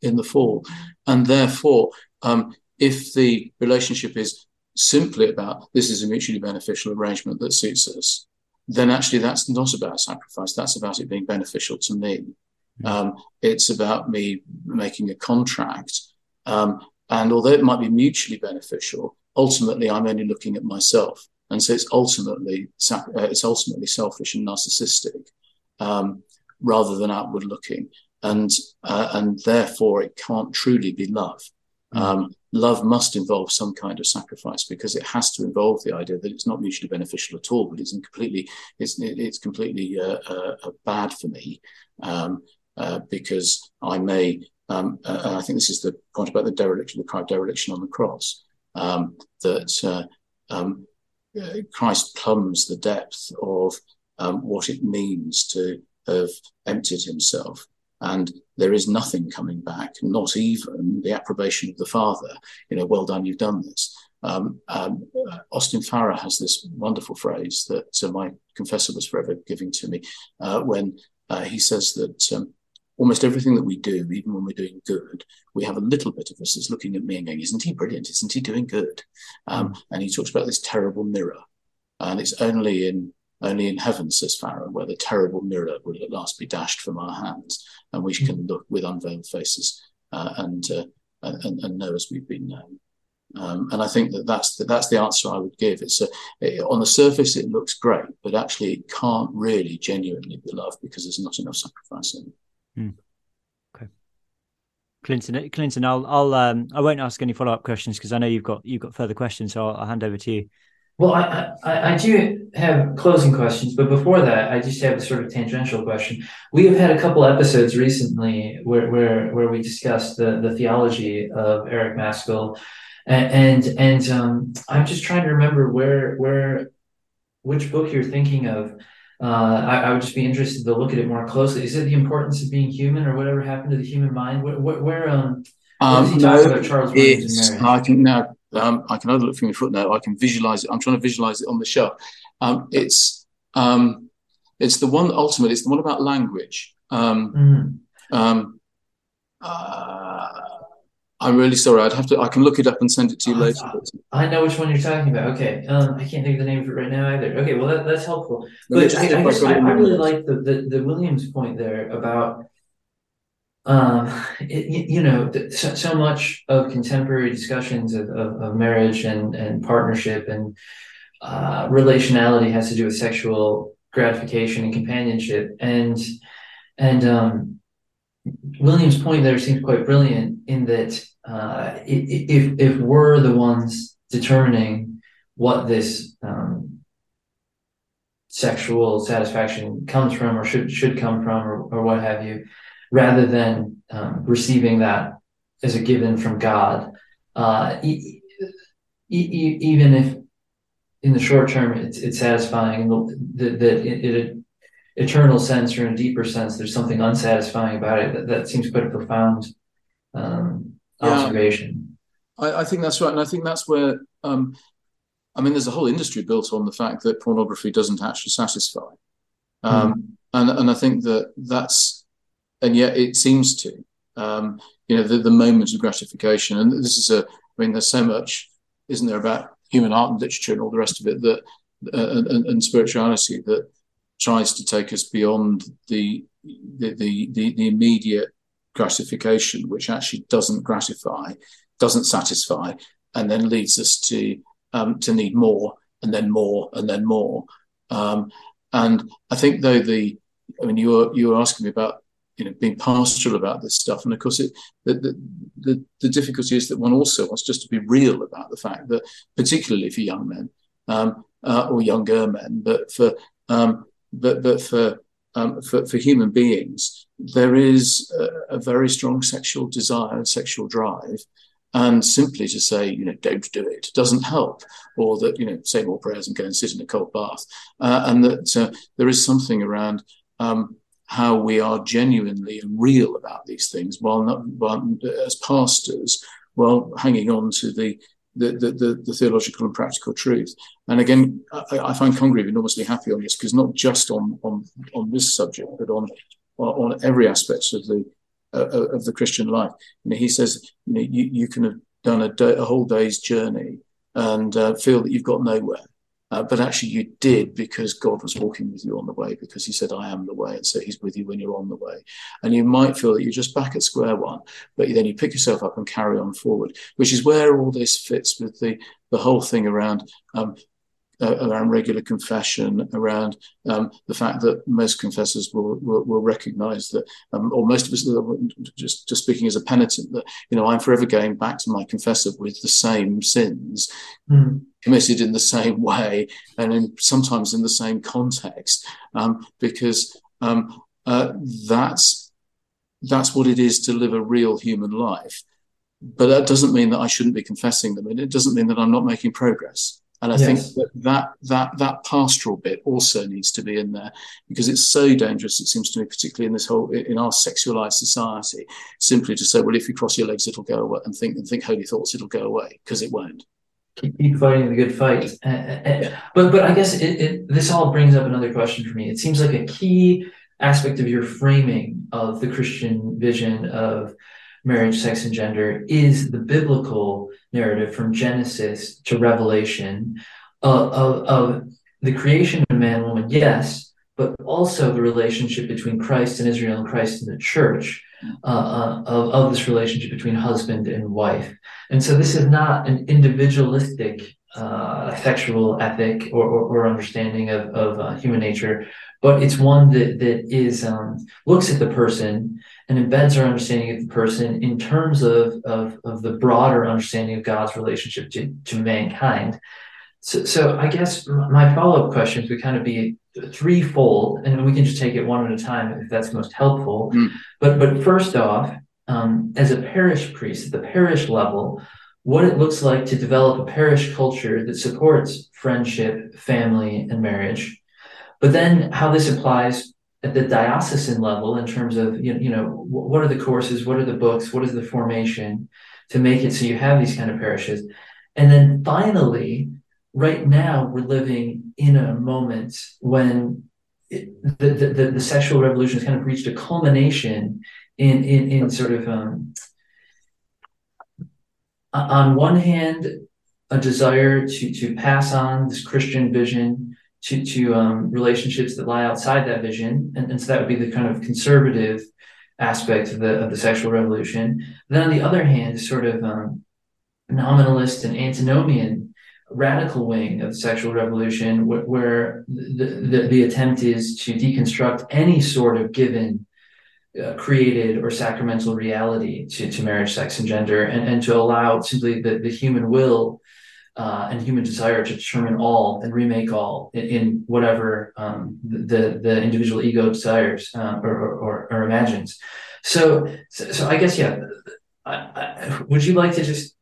in the fall. And therefore, um, if the relationship is simply about this is a mutually beneficial arrangement that suits us, then actually that's not about sacrifice. That's about it being beneficial to me. Hmm. Um, it's about me making a contract. Um, and although it might be mutually beneficial, ultimately I'm only looking at myself. And so it's ultimately uh, it's ultimately selfish and narcissistic, um, rather than outward looking, and uh, and therefore it can't truly be love. Mm. Um, love must involve some kind of sacrifice because it has to involve the idea that it's not mutually beneficial at all, but it's completely it's it's completely uh, uh, uh, bad for me um, uh, because I may. Um, uh, and I think this is the point about the dereliction, the dereliction on the cross, um, that uh, um, Christ plumbs the depth of um, what it means to have emptied himself and there is nothing coming back, not even the approbation of the Father. You know, well done, you've done this. Um, um, Austin Farrer has this wonderful phrase that uh, my confessor was forever giving to me uh, when uh, he says that um, almost everything that we do, even when we're doing good, we have a little bit of us that's looking at me and going, "Isn't he brilliant? Isn't he doing good?" Um, mm. And he talks about this terrible mirror, and it's only in only in heaven, says Farrer, where the terrible mirror will at last be dashed from our hands, and we can look with unveiled faces uh, and, uh, and, and know as we've been known. Um, and I think that that's the, that's the answer I would give. It's a, it, on the surface it looks great, but actually it can't really genuinely be love because there's not enough sacrifice in it. Hmm. Okay, Clinton. Clinton, I'll I'll um I won't ask any follow up questions because I know you've got you've got further questions, so I'll, I'll hand over to you. Well, I, I, I do have closing questions, but before that, I just have a sort of tangential question. We have had a couple episodes recently where where, where we discussed the, the theology of Eric Mascall, and and, and um, I'm just trying to remember where where which book you're thinking of. Uh, I, I, would just be interested to look at it more closely. Is it the importance of being human, or whatever happened to the human mind? Where, where, um, um, no, about Charles Williams I can now. um, I can overlook from your footnote. I can visualize it. I'm trying to visualize it on the shelf. Um, it's um, it's the one ultimately. It's the one about language. Mm. Uh, I'm really sorry. I'd have to. I can look it up and send it to you oh, later. I know which one you're talking about. Okay, um, I can't think of the name of it right now either. Okay, well that, that's helpful. But I, I, guess I, I really like the, the the Williams point there about um, it, you know, so, so, much of contemporary discussions of, of, of, marriage and, and partnership and uh, relationality has to do with sexual gratification and companionship. And and um, Williams' point there seems quite brilliant in that uh, if if we're the ones determining what this um, sexual satisfaction comes from or should should come from or, or what have you rather than um, receiving that as a given from God. Uh, even if in the short term it's, it's satisfying, that, in an eternal sense or in a deeper sense, there's something unsatisfying about it. That, that seems quite a profound um, observation. Yeah, I, I, think that's right. And I think that's where, um, I mean, there's a whole industry built on the fact that pornography doesn't actually satisfy. Mm. And, and I think that that's and yet it seems to. Um, you know, the, the moments of gratification, and this is a. I mean, there's so much, isn't there, about human art and literature and all the rest of it that, uh, and, and, spirituality that tries to take us beyond the the, the the, the immediate gratification, which actually doesn't gratify, doesn't satisfy, and then leads us to um, to need more, and then more, and then more. Um, and I think though the, I mean, you were you were asking me about you know being pastoral about this stuff and of course it the, the, the, the difficulty is that one also wants just to be real about the fact that particularly for young men um, uh, or younger men but for um, but but for um, for, for human beings there is a, a very strong sexual desire and sexual drive and simply to say, you know, don't do it doesn't help, or that, you know, say more prayers and go and sit in a cold bath. Uh, and that uh, there is something around um, how we are genuinely and real about these things while not while, as pastors while hanging on to the the, the, the, theological and practical truth. And again, I, I find Congreve enormously happy on this because not just on, on, on this subject, but on, on every aspect of the, uh, of the Christian life. You know, he says, you know, you, you can have done a, day, a whole day's journey and uh, feel that you've got nowhere. Uh, but actually, you did because God was walking with you on the way, because He said, I am the way. And so He's with you when you're on the way. And you might feel that you're just back at square one, but then you pick yourself up and carry on forward, which is where all this fits with the, the whole thing around um, uh, around regular confession, around um, the fact that most confessors will will, will recognise that, um, or most of us, just just speaking as a penitent, that you know I'm forever going back to my confessor with the same sins. Mm. Committed in the same way and in, sometimes in the same context, um, because um, uh, that's that's what it is to live a real human life. But that doesn't mean that I shouldn't be confessing them, and it doesn't mean that I'm not making progress. And I yes. think that, that that that pastoral bit also needs to be in there because it's so dangerous. It seems to me, particularly in this whole in our sexualized society, simply to say, "Well, if you cross your legs, it'll go away," and think and think holy thoughts, it'll go away because it won't. Keep fighting the good fight. Uh, uh, but but I guess it, it, this all brings up another question for me. It seems like a key aspect of your framing of the Christian vision of marriage, sex, and gender is the biblical narrative from Genesis to Revelation of, of, of the creation of man, and woman, yes, but also the relationship between Christ and Israel and Christ and the church, uh, uh, of, of this relationship between husband and wife. And so this is not an individualistic uh, sexual ethic or, or, or understanding of, of uh, human nature, but it's one that that is um, looks at the person and embeds our understanding of the person in terms of of, of the broader understanding of God's relationship to, to mankind. So, so I guess my follow up questions would kind of be threefold, and we can just take it one at a time if that's most helpful. Mm. But but first off, um, as a parish priest at the parish level, what it looks like to develop a parish culture that supports friendship, family, and marriage but then how this applies at the diocesan level in terms of you know, you know what are the courses, what are the books, what is the formation to make it so you have these kind of parishes, and then finally, right now we're living in a moment when it, the, the the sexual revolution has kind of reached a culmination in in in sort of um, on one hand a desire to to pass on this Christian vision to to um, relationships that lie outside that vision, and, and so that would be the kind of conservative aspect of the of the sexual revolution. Then on the other hand, sort of um, nominalist and antinomian radical wing of the sexual revolution, where, where the, the, the attempt is to deconstruct any sort of given uh, created or sacramental reality to, to marriage, sex, and gender, and, and to allow simply the, the human will uh, and human desire to determine all and remake all in, in whatever um, the the individual ego desires uh, or, or, or, imagines. So, so, so I guess yeah. I, I, would you like to just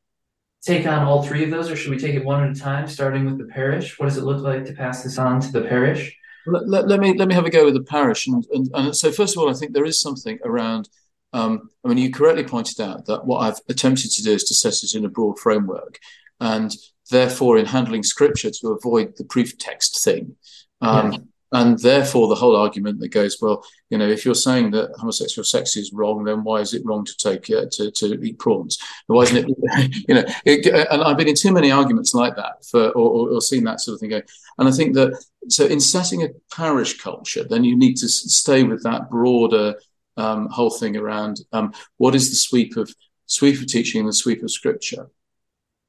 take on all three of those, or should we take it one at a time, starting with the parish? What does it look like to pass this on to the parish? Let, let, let me let me have a go with the parish, and, and, and so first of all, I think there is something around. Um, I mean, you correctly pointed out that what I've attempted to do is to set it in a broad framework, and therefore in handling scripture to avoid the proof text thing. Um, yeah. And therefore, the whole argument that goes, well, you know, if you're saying that homosexual sex is wrong, then why is it wrong to take uh, to, to eat prawns? Why isn't it, you know? It, and I've been in too many arguments like that for, or, or, seen that sort of thing going. And I think that so in setting a parish culture, then you need to stay with that broader um, whole thing around um, what is the sweep of sweep of teaching and the sweep of scripture.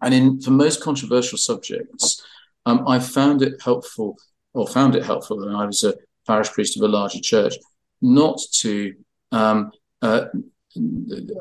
And in for most controversial subjects, um, I found it helpful, or found it helpful, when I was a parish priest of a larger church, not to um, uh,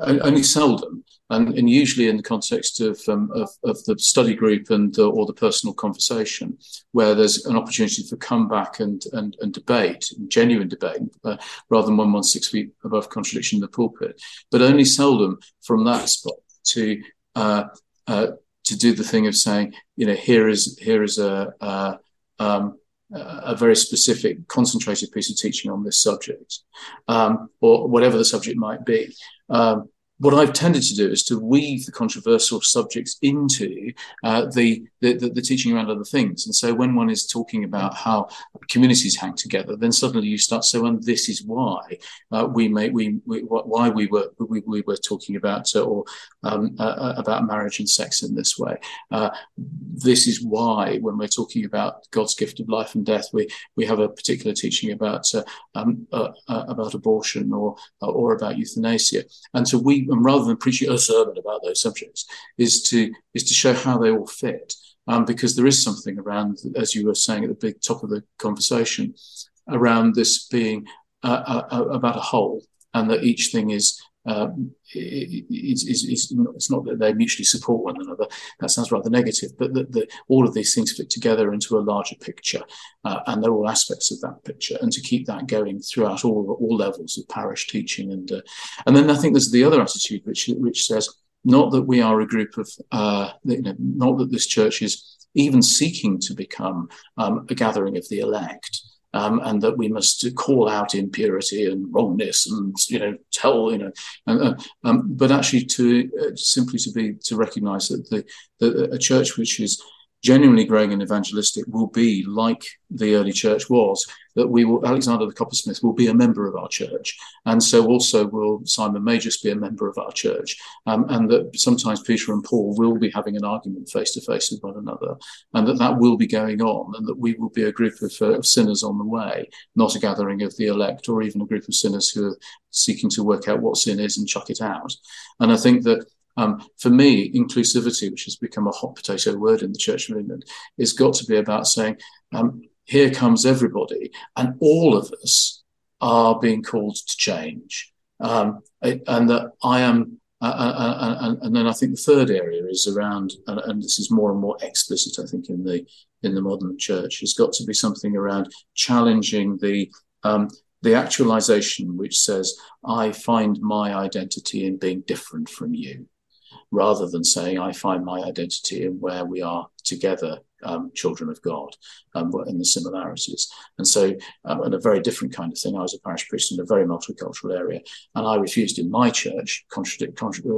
only seldom, and, and, usually in the context of, um, of, of the study group and uh, or the personal conversation, where there's an opportunity for comeback and and, and debate, genuine debate, uh, rather than one one six feet above contradiction in the pulpit. But only seldom from that spot to uh, uh, to do the thing of saying, you know, here is here is a a, um, a very specific, concentrated piece of teaching on this subject, um, or whatever the subject might be. Um, what I've tended to do is to weave the controversial subjects into uh, the, the, the teaching around other things. And so when one is talking about how communities hang together, then suddenly you start saying, "And this is why uh, we may we, we, why we were we, we were talking about uh, or um, uh, uh, about marriage and sex in this way. Uh, this is why when we're talking about God's gift of life and death, we we have a particular teaching about um, about abortion or or about euthanasia, and so we and rather than preaching a sermon about those subjects, is to is to show how they all fit. Um, because there is something around, as you were saying at the big top of the conversation, around this being uh, uh, uh about a whole, and that each thing is um, is, is, is, it's not that they mutually support one another. That sounds rather negative, but that, that all of these things fit together into a larger picture, uh, and they're all aspects of that picture. And to keep that going throughout all all levels of parish teaching, and uh, and then I think there's the other attitude which which says not that we are a group of uh, you know, not that this church is even seeking to become um, a gathering of the elect um, and that we must call out impurity and wrongness and you know tell you know and, uh, um, but actually to uh, simply to be to recognize that the a church which is genuinely growing and evangelistic will be like the early church was that we will alexander the coppersmith will be a member of our church. And so also will simon magus be a member of our church. Um, and that sometimes peter and paul will be having an argument face to face with one another and that that will be going on and that we will be a group of, uh, of sinners on the way not a gathering of the elect or even a group of sinners who are seeking to work out what sin is and chuck it out. And i think that um, for me, inclusivity, which has become a hot potato word in the Church of England, has got to be about saying, um, here comes everybody, and all of us are being called to change. Um, and that I am, uh, uh, uh, uh, and then I think the third area is around, and, and, this is more and more explicit, I think, in the in the modern church, has got to be something around challenging the um, the actualization which says, I find my identity in being different from you rather than saying, I find my identity in where we are together, um, children of God, um, in the similarities. And so, um, and a very different kind of thing. I was a parish priest in a very multicultural area, and I refused in my church, contradict, contradict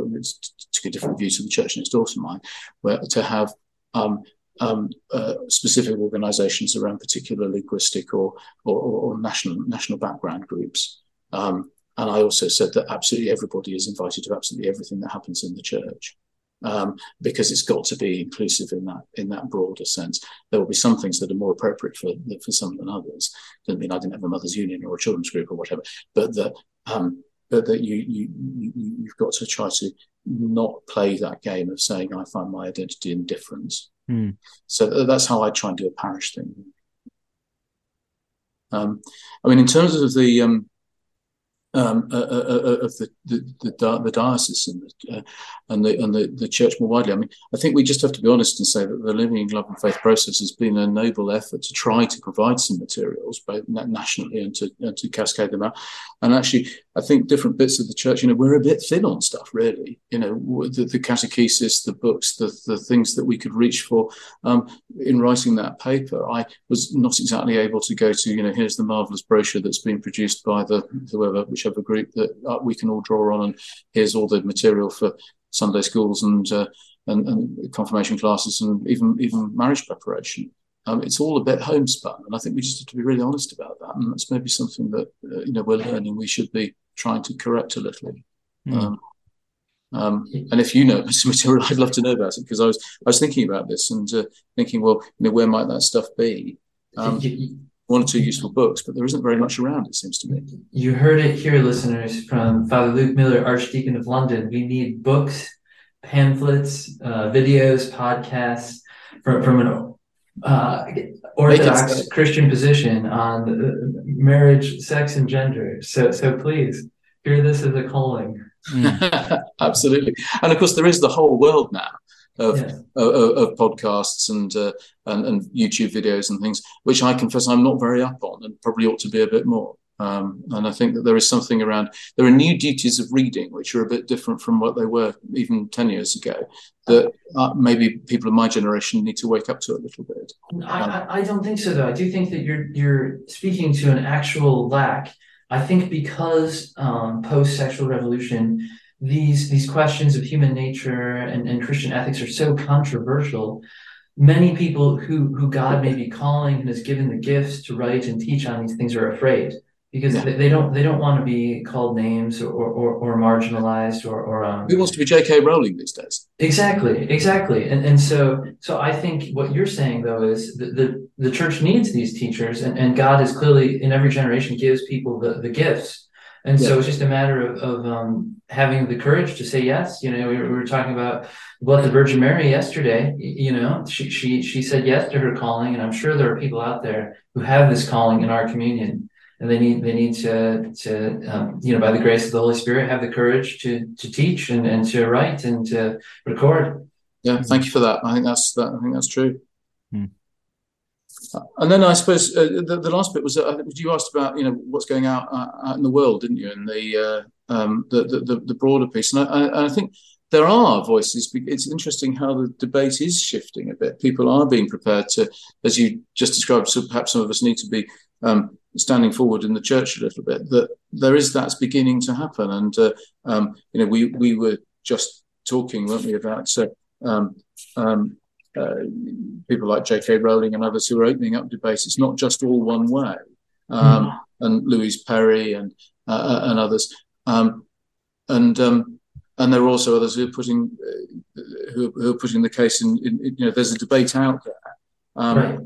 took a different view to the church next door to mine, where to have um, um, uh, specific organisations around particular linguistic or, or, or, national national background groups. Um, and I also said that absolutely everybody is invited to absolutely everything that happens in the church. Um, because it's got to be inclusive in that in that broader sense. There will be some things that are more appropriate for for some than others. Doesn't mean I didn't have a mothers' union or a children's group or whatever, but that um, but that you you, you you've got to try to not play that game of saying I find my identity in difference. Mm. So that's how I try and do a parish thing. Um, I mean, in terms of the um, um, uh, uh, uh, of the the, the, the diocese and the, uh, and the and the, the church more widely. I mean, I think we just have to be honest and say that the Living in Love and Faith process has been a noble effort to try to provide some materials, both nationally and to and to cascade them out. And actually, I think different bits of the church, you know, we're a bit thin on stuff, really. You know, the, the catechesis, the books, the the things that we could reach for. Um, in writing that paper, I was not exactly able to go to, you know, here's the marvelous brochure that's been produced by the whoever whichever group that uh, we can all draw on, and here's all the material for Sunday schools and uh, and, and, confirmation classes, and even even marriage preparation. Um, it's all a bit homespun, and I think we just have to be really honest about that. And that's maybe something that uh, you know we're learning. We should be trying to correct a little. Mm. Um, um, and if you know some material, I'd love to know about it because I was I was thinking about this and uh, thinking, well, you know, where might that stuff be? Um, one or two useful books, but there isn't very much around, it seems to me. You heard it here, listeners, from Father Luke Miller, Archdeacon of London. We need books, pamphlets, uh, videos, podcasts from, from an uh, Orthodox Christian position on marriage, sex, and gender. So, so please hear this as a calling. Mm. Absolutely. And of course, there is the whole world now of, yeah. of, of, podcasts and, uh, and, and YouTube videos and things, which I confess I'm not very up on, and probably ought to be a bit more. Um, and I think that there is something around. There are new duties of reading, which are a bit different from what they were even ten years ago. That uh, maybe people of my generation need to wake up to a little bit. I, um, I, I don't think so, though. I do think that you're you're speaking to an actual lack. I think because um, post sexual revolution these these questions of human nature and, and Christian ethics are so controversial, many people who who God may be calling and has given the gifts to write and teach on these things are afraid because yeah. they, don't they don't want to be called names or or, or marginalized or or um, who wants to be J.K. Rowling these days? Exactly, exactly, and and so so I think what you're saying though is the the, the church needs these teachers, and, and God is clearly in every generation gives people the the gifts. And yeah. so it's just a matter of, of um, having the courage to say yes. You know, we were, we were talking about what the Virgin Mary yesterday. You know, she she she said yes to her calling, and I'm sure there are people out there who have this calling in our communion and they need they need to to um, you know by the grace of the Holy Spirit have the courage to to teach and, and to write and to record. Yeah, thank you for that. I think that's that. I think that's true. Hmm. And then I suppose uh, the, the last bit was uh, you asked about you know what's going out, uh, out in the world, didn't you? And the uh, um, the, the, the broader piece, and I, I think there are voices. It's interesting how the debate is shifting a bit. People are being prepared to, as you just described. So perhaps some of us need to be um, standing forward in the church a little bit. That there is that's beginning to happen, and uh, um, you know we we were just talking, weren't we, about uh, um, um, people like J.K. Rowling and others who are opening up debates. It's not just all one way, mm. and Louise Perry and uh, uh, and others, um, and um, and there are also others who are putting uh, who, who, are putting the case in, in, You know, there's a debate out there. Um, right.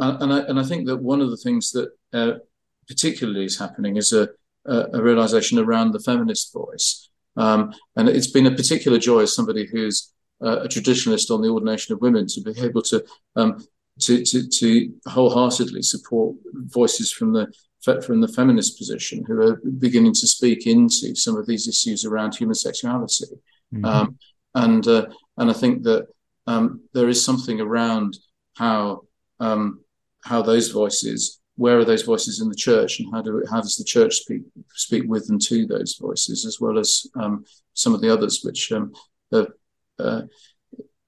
And I, and I think that one of the things that uh, particularly is happening is a, a, a realization around the feminist voice. Um, and it's been a particular joy as somebody who's uh, a traditionalist on the ordination of women to be able to um, to, to, to wholeheartedly support voices from the from the feminist position who are beginning to speak into some of these issues around human sexuality. Mm-hmm. Um, and uh, and I think that um, there is something around how um, how those voices where are those voices in the church and how do how does the church speak speak with and to those voices as well as um, some of the others which um, have, uh,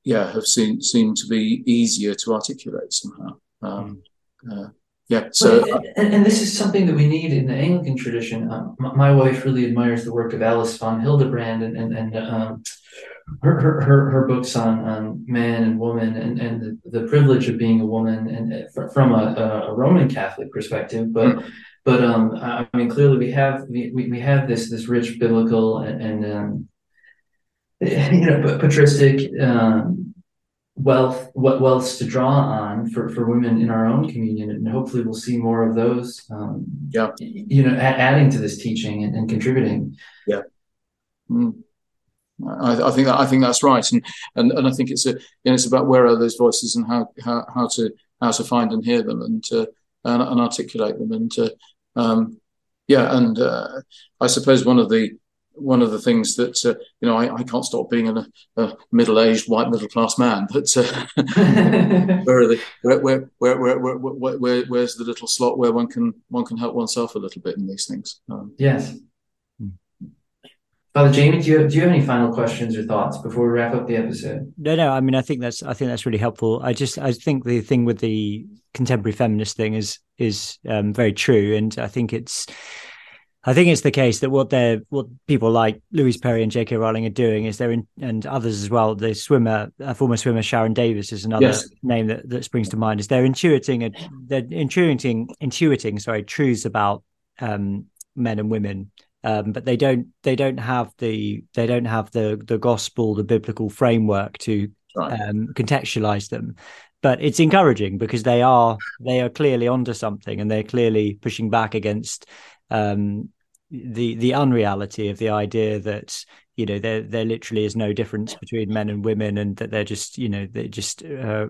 yeah have seen seem to be easier to articulate somehow. Um, uh, yeah so and, and, this is something that we need in the anglican tradition. Um, my wife really admires the work of alice von hildebrand and and, and um, her, her, her books on, on man and woman and, and the, the privilege of being a woman and uh, from a, a Roman Catholic perspective, but mm. but um I mean clearly we have we, we have this this rich biblical and, and um, you know patristic um, wealth what wealths to draw on for, for women in our own communion and hopefully we'll see more of those um, yeah. you know a- adding to this teaching and, and contributing. Yeah. Mm. I, I, think that I think that's right, and and, and I think it's a you know, it's about where are those voices and how how, how to how to find and hear them and to and, and, articulate them and to um, yeah, and uh, I suppose one of the one of the things that uh, you know I, I, can't stop being a, a middle-aged white middle-class man, but uh, where are the where where, where where, where where where's the little slot where one can one can help oneself a little bit in these things? Um, yes. Father Jamie, do you do you have any final questions or thoughts before we wrap up the episode? No, no. I mean, I think that's I think that's really helpful. I just I think the thing with the contemporary feminist thing is is um, very true, and I think it's I think it's the case that what they're what people like Louise Perry and J.K. Rowling are doing is they're in, and others as well. The swimmer, a former swimmer Sharon Davies is another yes. name that, that springs to mind. Is they're intuiting a, they're intuiting intuiting sorry truths about um, men and women um, but they don't they don't have the they don't have the the gospel the biblical framework to right. um, contextualize them but it's encouraging because they are they are clearly onto something and they're clearly pushing back against um, the the unreality of the idea that you know there there literally is no difference between men and women and that they're just you know they're just uh,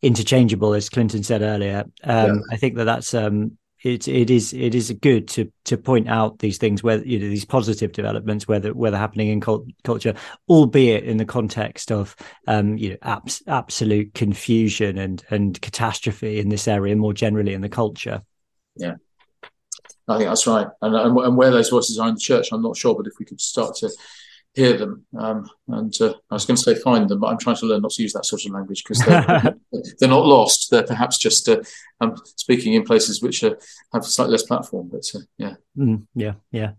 interchangeable as Clinton said earlier. Um, yeah. I think that that's um, it it is it is good to to point out these things where you know these positive developments whether whether happening in cult, culture albeit in the context of um you know abs- absolute confusion and and catastrophe in this area more generally in the culture. Yeah I think that's right and, and, and where those voices are in the church I'm not sure but if we could start to hear them. Um, and uh, I was going to say find them, but I'm trying to learn not to use that sort of language because they're, they're, not lost. They're perhaps just uh, um, speaking in places which uh, have slightly less platform. But uh, yeah, mm, yeah, yeah,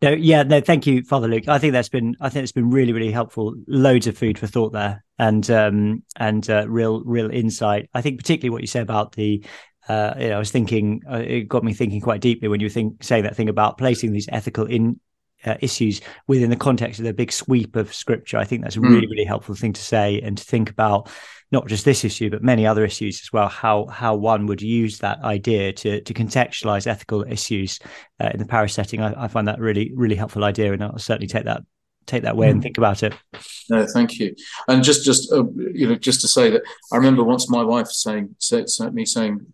no, yeah, no. Thank you, Father Luke. I think that's been, I think it's been really, really helpful. Loads of food for thought there, and um, and uh, real, real insight. I think particularly what you say about the uh, you know, I was thinking, uh, it got me thinking quite deeply when you think saying that thing about placing these ethical in uh, issues within the context of the big sweep of scripture. I think that's a hmm. really, really helpful thing to say and to think about not just this issue, but many other issues as well. How how one would use that idea to to contextualize ethical issues uh, in the parish setting. I, I, find that really, really helpful idea, and I'll certainly take that take that way mm. and hmm. think about it. No, thank you. And just just uh, you know just to say that I remember once my wife saying said, me saying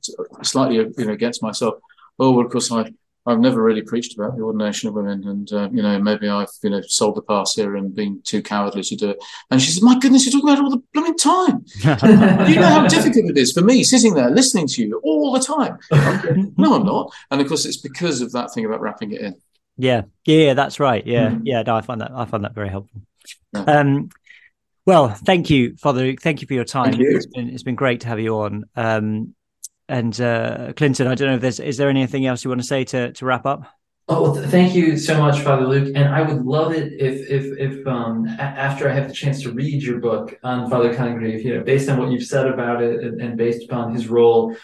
slightly you know against myself. Oh well, of course I I've never really preached about the ordination of women, and uh, you know maybe I've you know sold the pass here and been too cowardly to do it. And she said, "My goodness, you're talking about it all the blooming time. you know how difficult it is for me sitting there listening to you all the time." no, I'm not. And of course, it's because of that thing about wrapping it in. Yeah, yeah, that's right. Yeah, mm. yeah. No, I find that I find that very helpful. Um, well, thank you, Father. Thank you for your time. You. It's been it's been great to have you on. Um, and uh, Clinton, I don't know if there's is there anything else you want to say to to wrap up? Oh, th- thank you so much, Father Luke. And I would love it if if if um a- after I have the chance to read your book on Father Congreve, you know, based on what you've said about it and, and based upon his role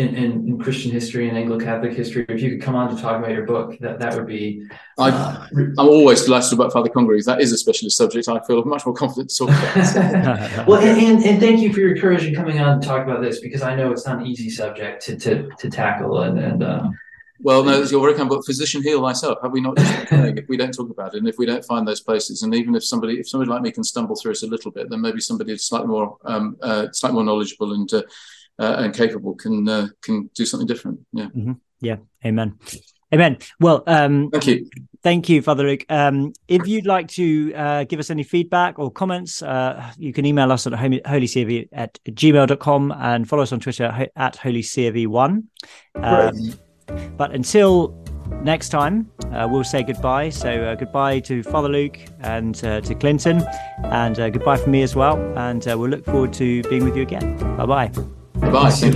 in, in, in, Christian history and Anglo Catholic history, if you could come on to talk about your book, that, that would be. Uh, I'm always delighted about Father Congreve. That is a specialist subject. I feel much more confident to talk about. well, and, and, and, thank you for your courage in coming on to talk about this because I know it's not an easy subject to to, to tackle. And, and uh, well, no, you're very kind, but physician heal thyself. Have we not just if we don't talk about it and if we don't find those places, and even if somebody, if somebody like me can stumble through it a little bit, then maybe somebody slightly more, um, uh, slightly more knowledgeable and uh, and capable can uh, can do something different. Yeah. Mm-hmm. Yeah. Amen. Amen. Well, um, thank you. Thank you, Father Luke. Um, if you'd like to uh, give us any feedback or comments, uh, you can email us at holycrv at gmail.com and follow us on Twitter at holycrv1. Um, but until next time, uh, we'll say goodbye. So uh, goodbye to Father Luke and uh, to Clinton, and uh, goodbye from me as well. And uh, we'll look forward to being with you again. Bye bye. 拜帮我洗